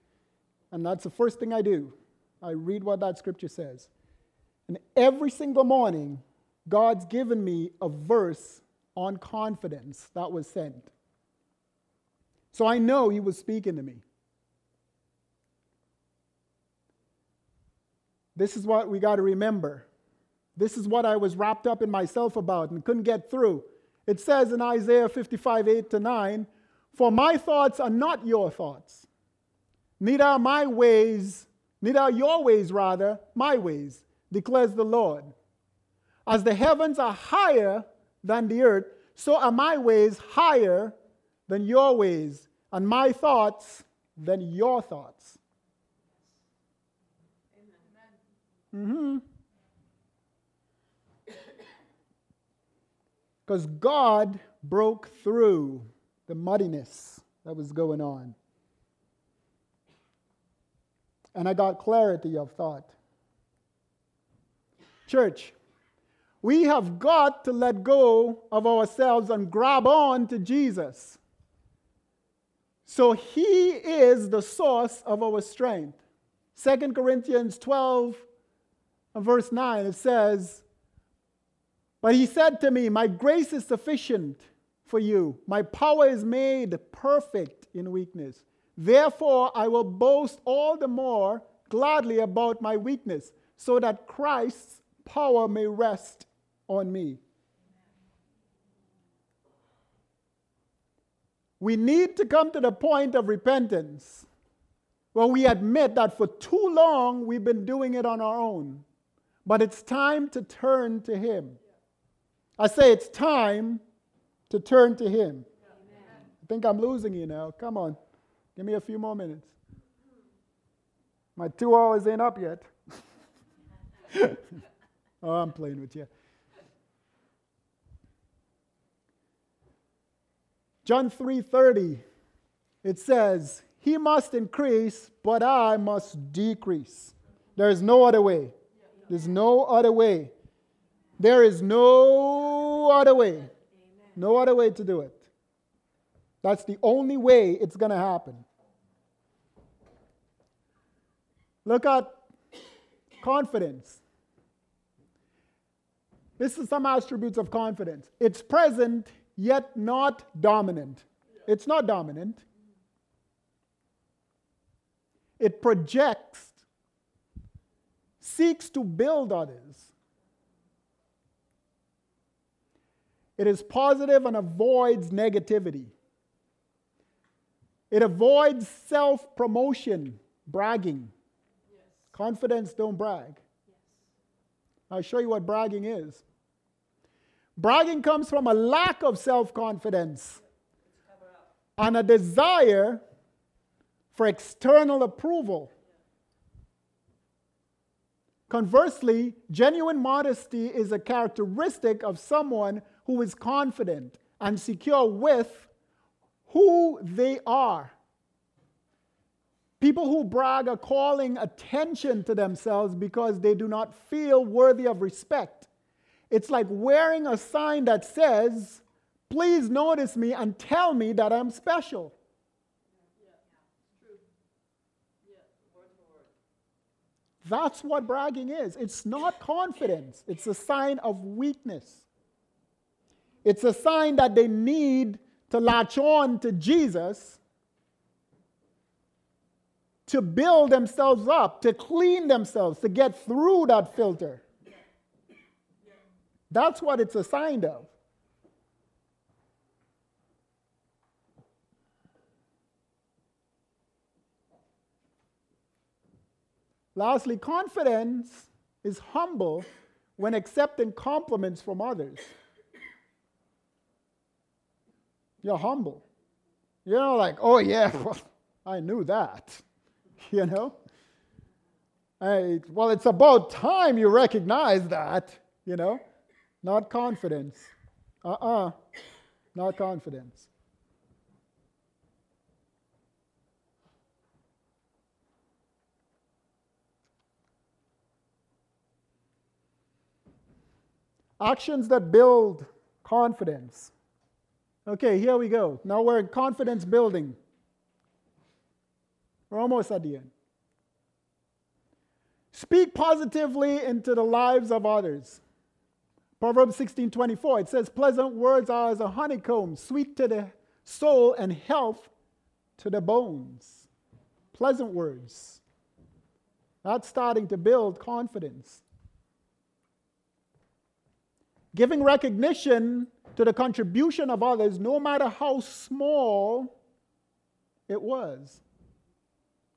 And that's the first thing I do. I read what that scripture says. And every single morning, God's given me a verse on confidence that was sent. So I know He was speaking to me. This is what we got to remember. This is what I was wrapped up in myself about and couldn't get through. It says in Isaiah 55, 8 to 9, For my thoughts are not your thoughts, neither are my ways, neither are your ways, rather, my ways, declares the Lord. As the heavens are higher than the earth, so are my ways higher than your ways, and my thoughts than your thoughts. Mm-hmm. Because God broke through the muddiness that was going on. And I got clarity of thought. Church, we have got to let go of ourselves and grab on to Jesus. So he is the source of our strength. 2 Corinthians 12 verse 9, it says, But he said to me, My grace is sufficient for you. My power is made perfect in weakness. Therefore, I will boast all the more gladly about my weakness, so that Christ's power may rest on me. We need to come to the point of repentance where we admit that for too long we've been doing it on our own. But it's time to turn to Him. I say it's time to turn to Him. I think I'm losing you now. Come on. Give me a few more minutes. My two hours ain't up yet. oh, I'm playing with you. John 3:30 it says, "He must increase, but I must decrease." There is no other way. There's no other way. There is no other way. No other way to do it. That's the only way it's going to happen. Look at confidence. This is some attributes of confidence. It's present, yet not dominant. It's not dominant. It projects seeks to build others. It is positive and avoids negativity. It avoids self promotion, bragging. Yes. Confidence, don't brag. Yes. I'll show you what bragging is. Bragging comes from a lack of self confidence and a desire for external approval. Conversely, genuine modesty is a characteristic of someone who is confident and secure with who they are. People who brag are calling attention to themselves because they do not feel worthy of respect. It's like wearing a sign that says, Please notice me and tell me that I'm special. That's what bragging is. It's not confidence, it's a sign of weakness. It's a sign that they need to latch on to Jesus to build themselves up, to clean themselves, to get through that filter. That's what it's a sign of. Lastly, confidence is humble when accepting compliments from others. You're humble. You're like, oh, yeah, well, I knew that. You know? I, well, it's about time you recognize that, you know, not confidence. Uh uh not confidence. Actions that build confidence. Okay, here we go. Now we're in confidence building. We're almost at the end. Speak positively into the lives of others. Proverbs 16 24, it says, Pleasant words are as a honeycomb, sweet to the soul and health to the bones. Pleasant words. That's starting to build confidence. Giving recognition to the contribution of others, no matter how small it was.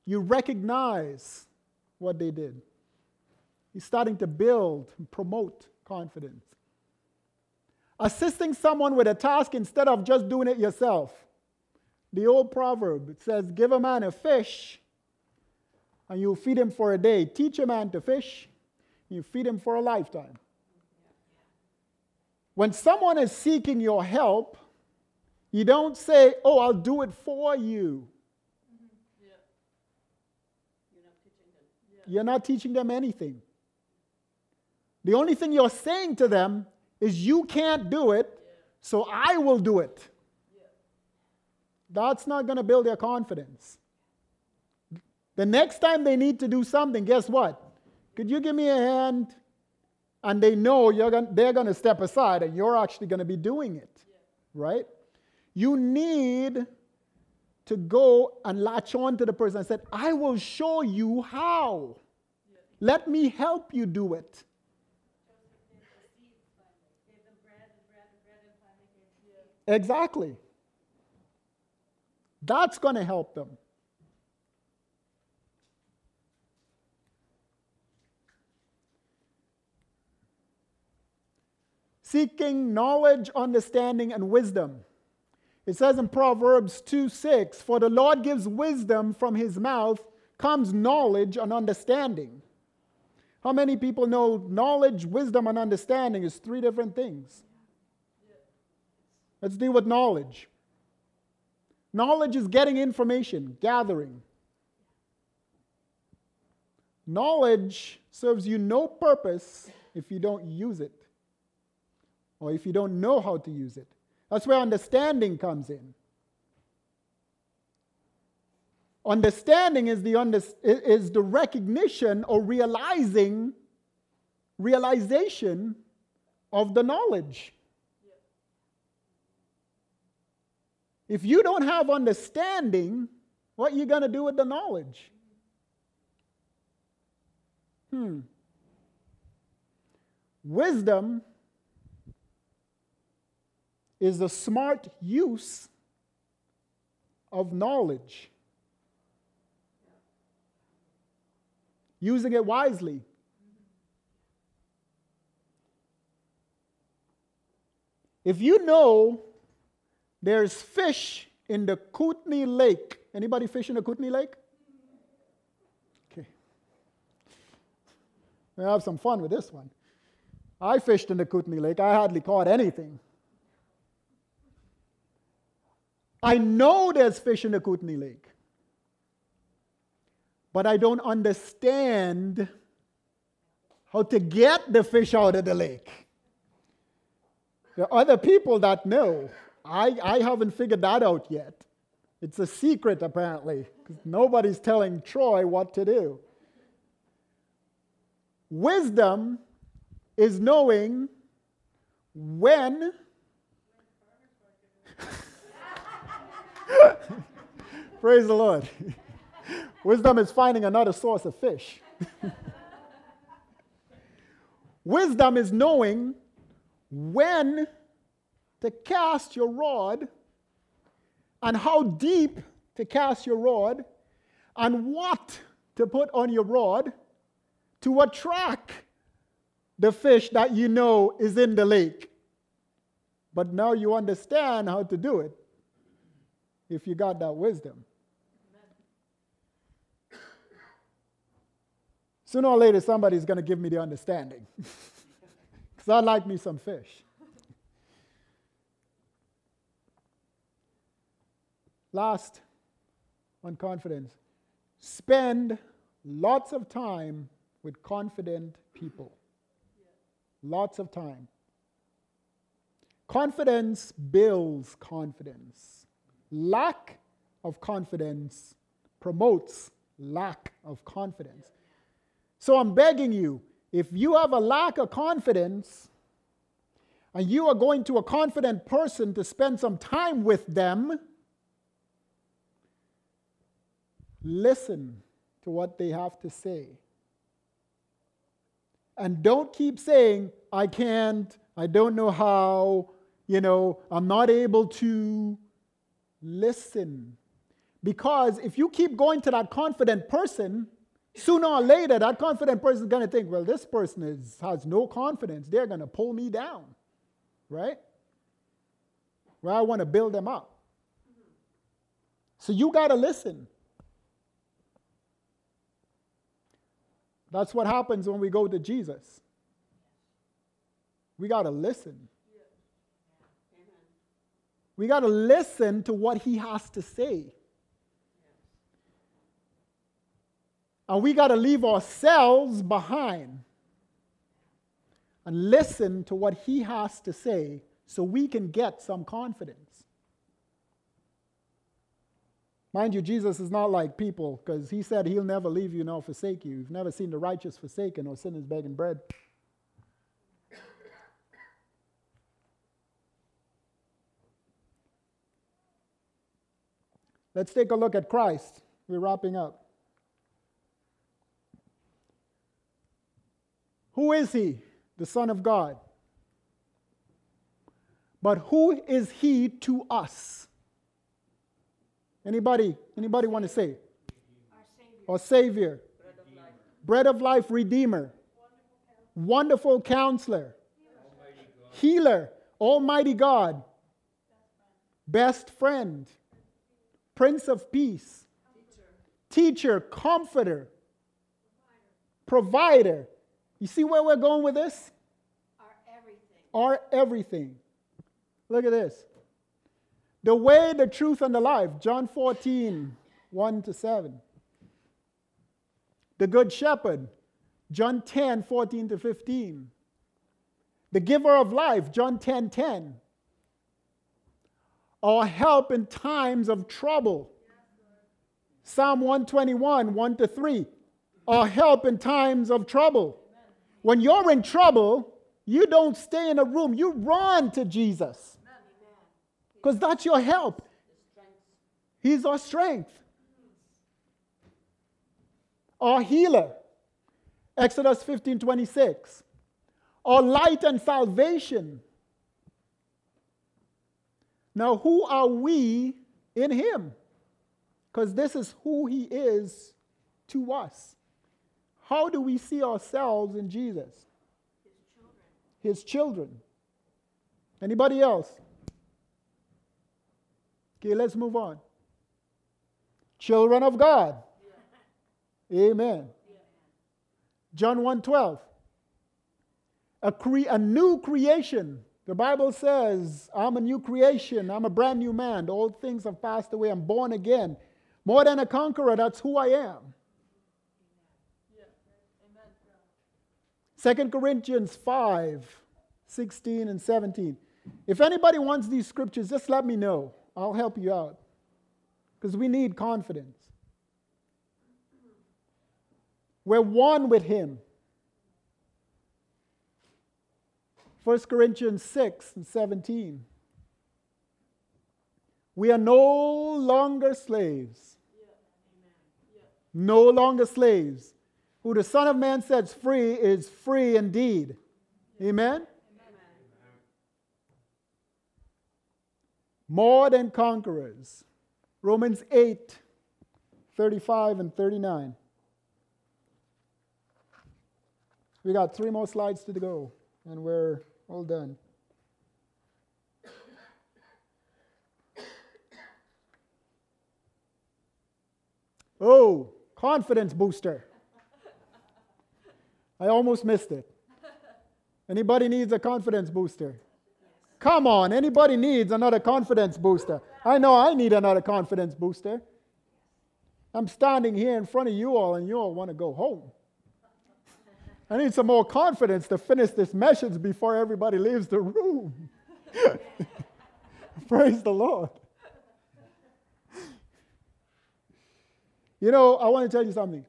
You recognize what they did. He's starting to build and promote confidence. Assisting someone with a task instead of just doing it yourself. The old proverb it says, Give a man a fish and you feed him for a day. Teach a man to fish, you feed him for a lifetime. When someone is seeking your help, you don't say, Oh, I'll do it for you. You're not teaching them anything. The only thing you're saying to them is, You can't do it, so I will do it. That's not going to build their confidence. The next time they need to do something, guess what? Could you give me a hand? And they know you're gonna, they're going to step aside and you're actually going to be doing it, right? You need to go and latch on to the person and said, I will show you how. Let me help you do it. Exactly. That's going to help them. Seeking knowledge, understanding, and wisdom. It says in Proverbs 2 6, For the Lord gives wisdom from his mouth, comes knowledge and understanding. How many people know knowledge, wisdom, and understanding is three different things? Let's deal with knowledge. Knowledge is getting information, gathering. Knowledge serves you no purpose if you don't use it or if you don't know how to use it. That's where understanding comes in. Understanding is the, under, is the recognition or realizing, realization of the knowledge. If you don't have understanding, what are you going to do with the knowledge? Hmm. Wisdom is the smart use of knowledge. Using it wisely. If you know there's fish in the Kootenai Lake, anybody fish in the Kootenai Lake? Okay. We'll have some fun with this one. I fished in the Kootenai Lake. I hardly caught anything. I know there's fish in the Kootenai Lake, but I don't understand how to get the fish out of the lake. There are other people that know. I, I haven't figured that out yet. It's a secret, apparently, because nobody's telling Troy what to do. Wisdom is knowing when Praise the Lord. Wisdom is finding another source of fish. Wisdom is knowing when to cast your rod and how deep to cast your rod and what to put on your rod to attract the fish that you know is in the lake. But now you understand how to do it if you got that wisdom. Sooner or later, somebody's going to give me the understanding. Because I like me some fish. Last on confidence spend lots of time with confident people. Lots of time. Confidence builds confidence. Lack of confidence promotes lack of confidence. So I'm begging you, if you have a lack of confidence and you are going to a confident person to spend some time with them, listen to what they have to say. And don't keep saying, I can't, I don't know how, you know, I'm not able to. Listen. Because if you keep going to that confident person, sooner or later, that confident person is going to think, well, this person is, has no confidence. They're going to pull me down, right? Well, I want to build them up. So you got to listen. That's what happens when we go to Jesus. We got to listen. We got to listen to what he has to say. And we got to leave ourselves behind and listen to what he has to say so we can get some confidence. Mind you, Jesus is not like people because he said he'll never leave you nor forsake you. You've never seen the righteous forsaken or sinners begging bread. Let's take a look at Christ. We're wrapping up. Who is he? The Son of God. But who is he to us? Anybody? Anybody want to say? Our Savior. Our Savior. Bread of life, Redeemer. Wonderful, Wonderful Counselor. Healer. Almighty God. Best friend. Prince of Peace. Teacher. Teacher comforter. Provider. Provider. You see where we're going with this? Our everything. Our everything. Look at this. The way, the truth, and the life. John 14, 1 to 7. The Good Shepherd. John 10, 14 to 15. The Giver of Life. John 10, 10. Our help in times of trouble. Psalm 121, 1 to 3. Our help in times of trouble. When you're in trouble, you don't stay in a room, you run to Jesus because that's your help. He's our strength, our healer. Exodus 15 26. Our light and salvation. Now, who are we in Him? Because this is who He is to us. How do we see ourselves in Jesus? His children. His children. Anybody else? Okay, let's move on. Children of God. Yeah. Amen. Yeah. John 1:12. A, cre- a new creation. The Bible says, I'm a new creation. I'm a brand new man. Old things have passed away. I'm born again. More than a conqueror, that's who I am. Second Corinthians 5, 16 and 17. If anybody wants these scriptures, just let me know. I'll help you out. Because we need confidence. We're one with Him. 1 Corinthians 6 and 17. We are no longer slaves. No longer slaves. Who the Son of Man sets free is free indeed. Amen? more than conquerors. Romans 8, 35 and 39. We got three more slides to go, and we're all done. Oh, confidence booster. I almost missed it. Anybody needs a confidence booster? Come on, anybody needs another confidence booster. I know I need another confidence booster. I'm standing here in front of you all, and you all want to go home. I need some more confidence to finish this message before everybody leaves the room. Praise the Lord. You know, I want to tell you something.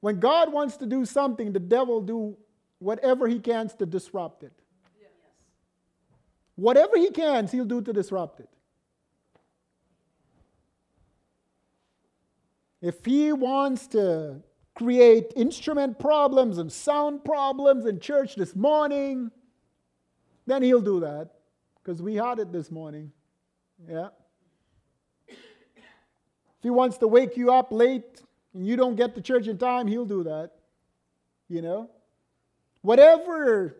When God wants to do something, the devil do whatever he can to disrupt it. Whatever he can, he'll do to disrupt it. If he wants to create instrument problems and sound problems in church this morning, then he'll do that because we had it this morning. Yeah. If he wants to wake you up late and you don't get to church in time, he'll do that. You know? Whatever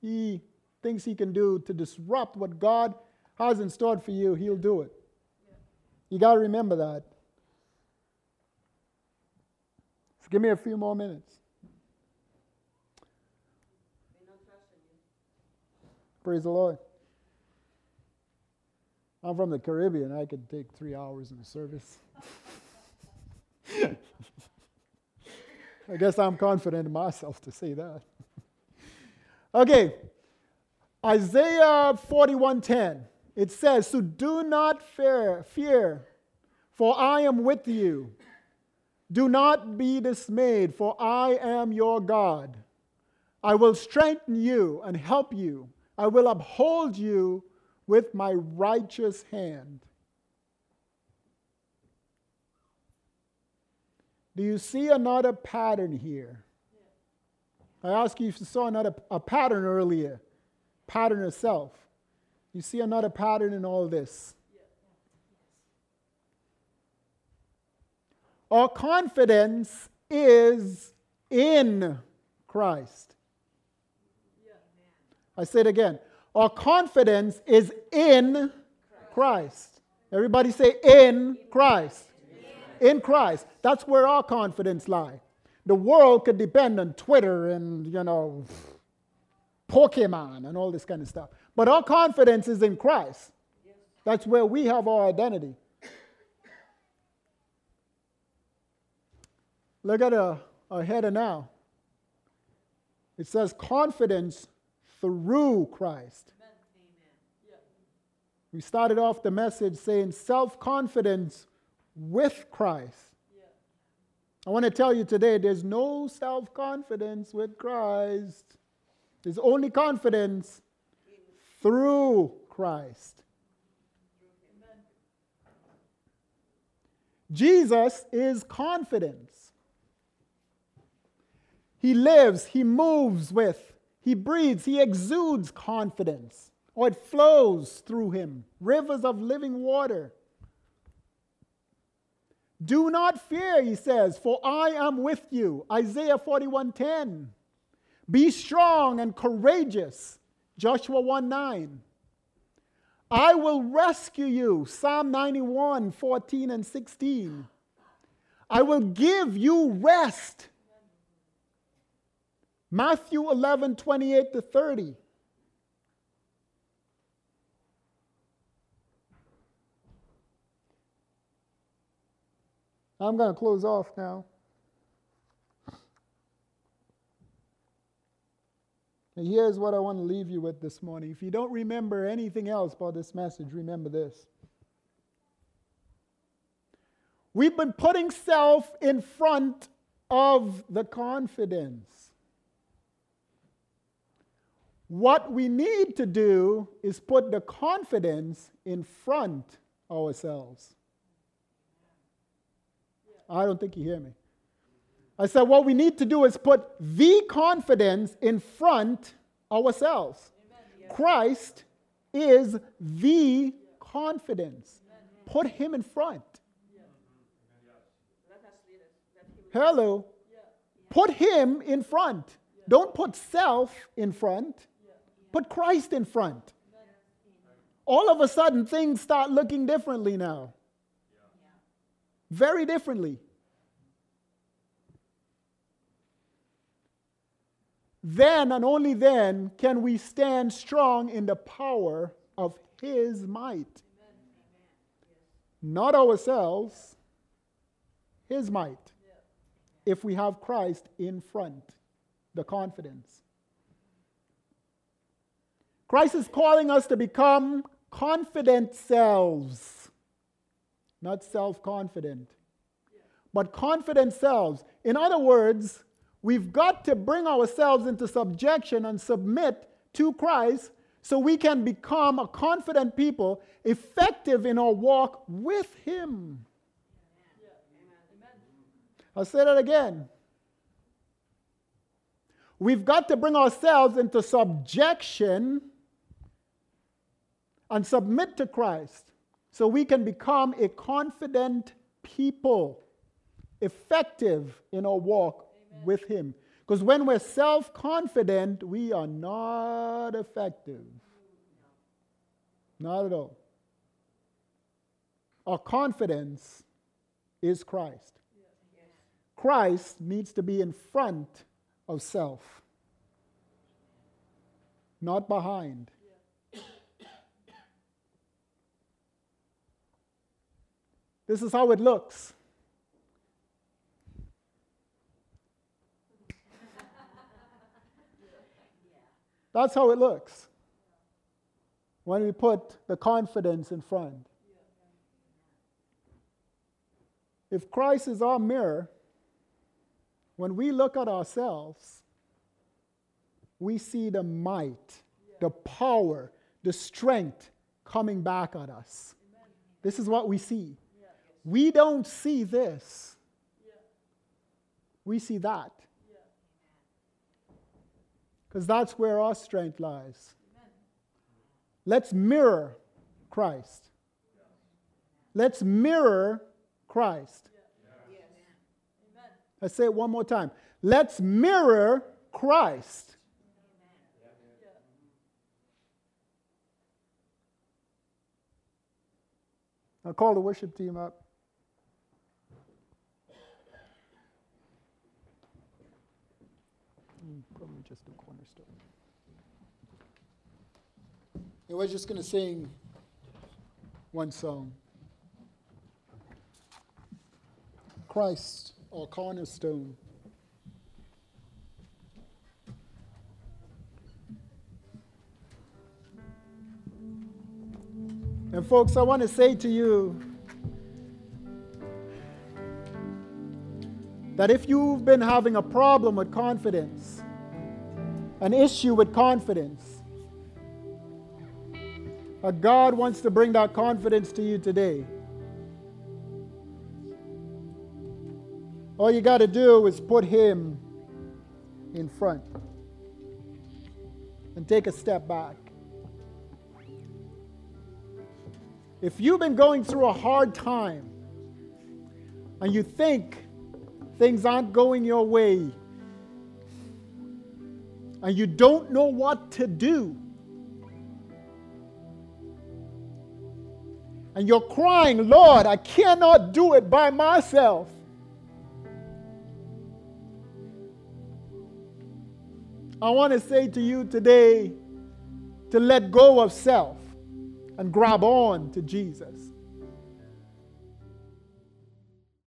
he thinks he can do to disrupt what God has in store for you, he'll do it. You got to remember that. So give me a few more minutes. Praise the Lord. I'm from the Caribbean. I could take three hours in the service. I guess I'm confident in myself to say that. okay, Isaiah 41:10. It says, "So do not fear, fear, for I am with you. Do not be dismayed, for I am your God. I will strengthen you and help you. I will uphold you with my righteous hand." Do you see another pattern here? I asked you if you saw another a pattern earlier, pattern itself. You see another pattern in all this. Our confidence is in Christ. I say it again. Our confidence is in Christ. Everybody say in Christ in Christ. That's where our confidence lies. The world could depend on Twitter and, you know, Pokemon and all this kind of stuff. But our confidence is in Christ. That's where we have our identity. Look at a, a header now. It says confidence through Christ. We started off the message saying self confidence with Christ. I want to tell you today there's no self confidence with Christ, there's only confidence through Christ. Jesus is confidence. He lives, he moves with, he breathes, he exudes confidence, or it flows through him. Rivers of living water. Do not fear, he says, for I am with you. Isaiah 41:10. Be strong and courageous. Joshua 1 9. I will rescue you. Psalm 91, 14 and 16. I will give you rest. Matthew 11, 28 to 30. I'm going to close off now. And here's what I want to leave you with this morning. If you don't remember anything else about this message, remember this. We've been putting self in front of the confidence. What we need to do is put the confidence in front ourselves. I don't think you hear me. I said, what we need to do is put the confidence in front ourselves. Christ is the confidence. Put him in front. Hello. Put him in front. Don't put self in front. Put Christ in front. All of a sudden, things start looking differently now very differently. then and only then can we stand strong in the power of His might. Not ourselves, His might. If we have Christ in front, the confidence. Christ is calling us to become confident selves, not self confident, but confident selves. In other words, we've got to bring ourselves into subjection and submit to Christ so we can become a confident people, effective in our walk with Him. I'll say that again. We've got to bring ourselves into subjection and submit to Christ so we can become a confident people, effective in our walk Amen. with Him. Because when we're self confident, we are not effective. Not at all. Our confidence is Christ. Christ needs to be in front of self, not behind. This is how it looks. That's how it looks when we put the confidence in front. If Christ is our mirror, when we look at ourselves, we see the might, the power, the strength coming back at us. This is what we see. We don't see this, we see that. Because that's where our strength lies. Let's mirror Christ. Let's mirror Christ. I say it one more time. Let's mirror Christ. I'll call the worship team up. Hmm, probably just a cornerstone. And we're just going to sing one song. Christ or cornerstone. And, folks, I want to say to you that if you've been having a problem with confidence, an issue with confidence, God wants to bring that confidence to you today. All you got to do is put Him in front and take a step back. If you've been going through a hard time and you think things aren't going your way and you don't know what to do, and you're crying, Lord, I cannot do it by myself. I want to say to you today to let go of self and grab on to Jesus.